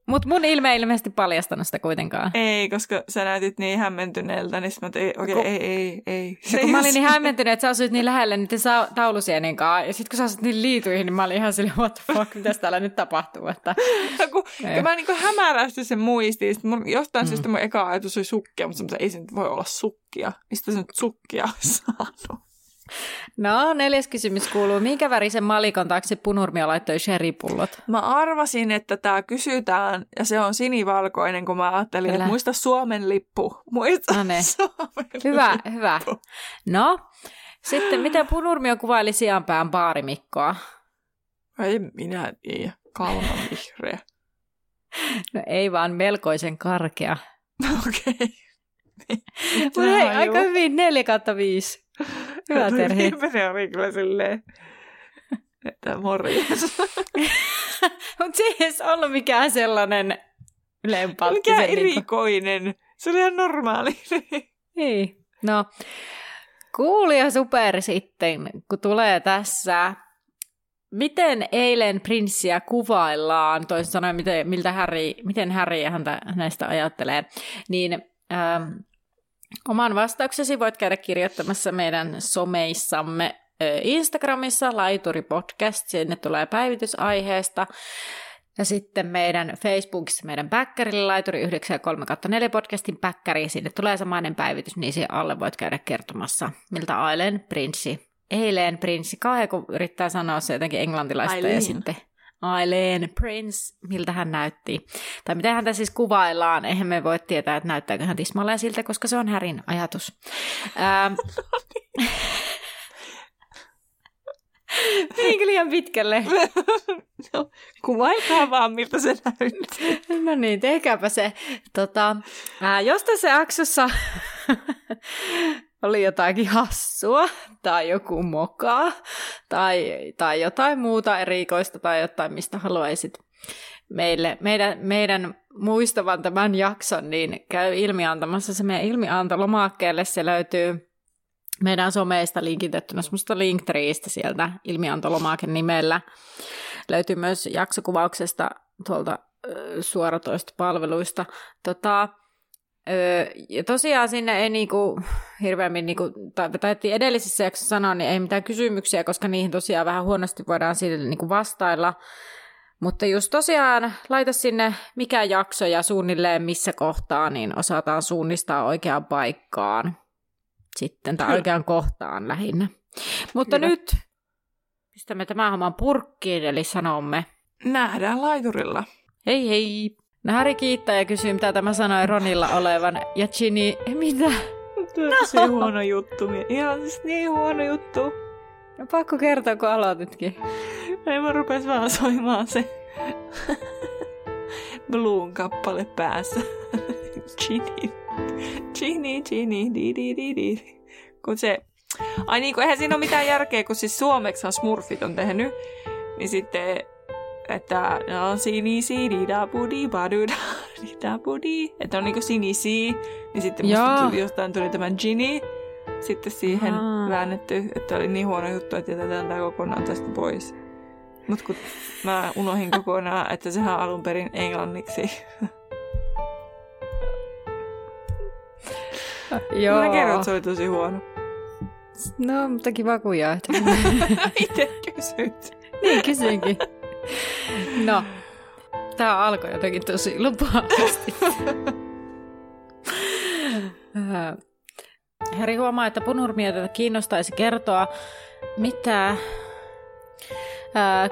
Mutta mun ilme ei ilmeisesti paljastanut sitä kuitenkaan. Ei, koska sä näytit niin hämmentyneeltä, niin mä tein, okei, okay, ei, ei, ei. Se kun mä olin niin hämmentynyt, että sä asuit niin lähellä niiden sa- taulusienien kanssa, ja sitten kun sä asut niin liituihin, niin mä olin ihan silleen, what the fuck, mitä täällä nyt tapahtuu? Että... (laughs) No, kun, kun mä niin hämärästi sen muistin, sitten mun, jostain mm. syystä mun eka ajatus oli sukkia, mutta ei se nyt voi olla sukkia. Mistä se nyt sukkia saanut? No, neljäs kysymys kuuluu. Minkä värisen malikon taakse punurmia laittoi sherrypullot? Mä arvasin, että tämä kysytään ja se on sinivalkoinen, kun mä ajattelin, Kyllä. että muista Suomen lippu. Muista no niin. Suomen Hyvä, lippu. hyvä. No, sitten miten punurmio kuvaili sijanpään baarimikkoa? Ei minä tiedä. Kalman vihreä. (laughs) No ei vaan melkoisen karkea. (laughs) Okei. Okay. Mutta hei, aika hyvin 4 kautta 5. Hyvä Terhi. (laughs) Se oli kyllä silleen, että morjens. (laughs) Mutta se ei edes ollut mikään sellainen lempaltti. Mikä se niinku- erikoinen. Se oli ihan normaali. (laughs) Niin. No, kuulija super sitten, kun tulee tässä. Miten eilen prinssiä kuvaillaan, toisin sanoen, miten, miltä Harry, miten Harry häntä näistä ajattelee, niin ähm, oman vastauksesi voit käydä kirjoittamassa meidän someissamme Instagramissa, Laituri Podcast, sinne tulee päivitys aiheesta. Ja sitten meidän Facebookissa meidän backerilla Laituri 93 podcastin backkari, sinne tulee samainen päivitys, niin siihen alle voit käydä kertomassa, miltä Aileen prinssi, eilen prinssi, kauhean kun yrittää sanoa se jotenkin englantilaista Aileen. ja sitten Aileen Prince, miltä hän näytti. Tai miten häntä siis kuvaillaan, eihän me voi tietää, että näyttääkö hän tismalleen siltä, koska se on Härin ajatus. Ähm, (laughs) Menikö liian pitkälle? (laughs) no, kuvailkaa vaan, miltä se näyttää. (laughs) No niin, tehkääpä se. Tota, ää, jos tässä jaksossa oli jotakin hassua tai joku mokaa tai, tai jotain muuta erikoista tai jotain, mistä haluaisit meille, meidän, meidän muistavan tämän jakson, niin käy ilmiantamassa se meidän ilmiantolomakkeelle. Se löytyy meidän someista linkitettynä semmoista linktreeistä sieltä ilmiantolomake nimellä. Löytyy myös jaksokuvauksesta tuolta suoratoista palveluista. Tota, ö, ja tosiaan sinne ei niinku hirveämmin, niinku, tai taidettiin edellisessä jaksossa sanoa, niin ei mitään kysymyksiä, koska niihin tosiaan vähän huonosti voidaan siitä niinku vastailla. Mutta just tosiaan laita sinne mikä jakso ja suunnilleen missä kohtaa, niin osataan suunnistaa oikeaan paikkaan sitten, tai oikeaan kohtaan lähinnä. Mutta Kyllä. nyt pistämme tämän homman purkkiin, eli sanomme Nähdään laiturilla. hei hei. No Harry kiittää ja kysyy, mitä tämä sanoi Ronilla olevan. Ja Ginny, mitä? Tosi huono juttu. Ihan siis niin huono juttu. No pakko kertoa, kun aloititkin. Ei mä rupes vaan soimaan se Bloon kappale päässä. Ginny. Ginny, Ginny, di di di di. Kun se... Ai niin, kun eihän siinä ole mitään järkeä, kun siis suomeksihan Smurfit on tehnyt. Niin sitten, että no sinisi, (laughs) di da budi, badu da, di da budi. Että on niinku sinisi. Niin sitten musta Joo. tuli, jostain tuli tämä Ginny. Sitten siihen Aa. väännetty, että oli niin huono juttu, että jätetään tämä kokonaan tästä pois. Mutta kun mä unohin kokonaan, (laughs) että sehän on alun perin englanniksi. (laughs) Joo. Mä kerron, että se oli tosi huono. No, mutta kiva kun jaat. Itse kysyt. niin, kysyinkin. No, tää alkoi jotenkin tosi lupaavasti. Äh, Harry huomaa, että punurmietä kiinnostaisi kertoa, mitä äh,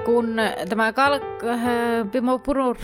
kun tämä kal- äh, Pimo punur...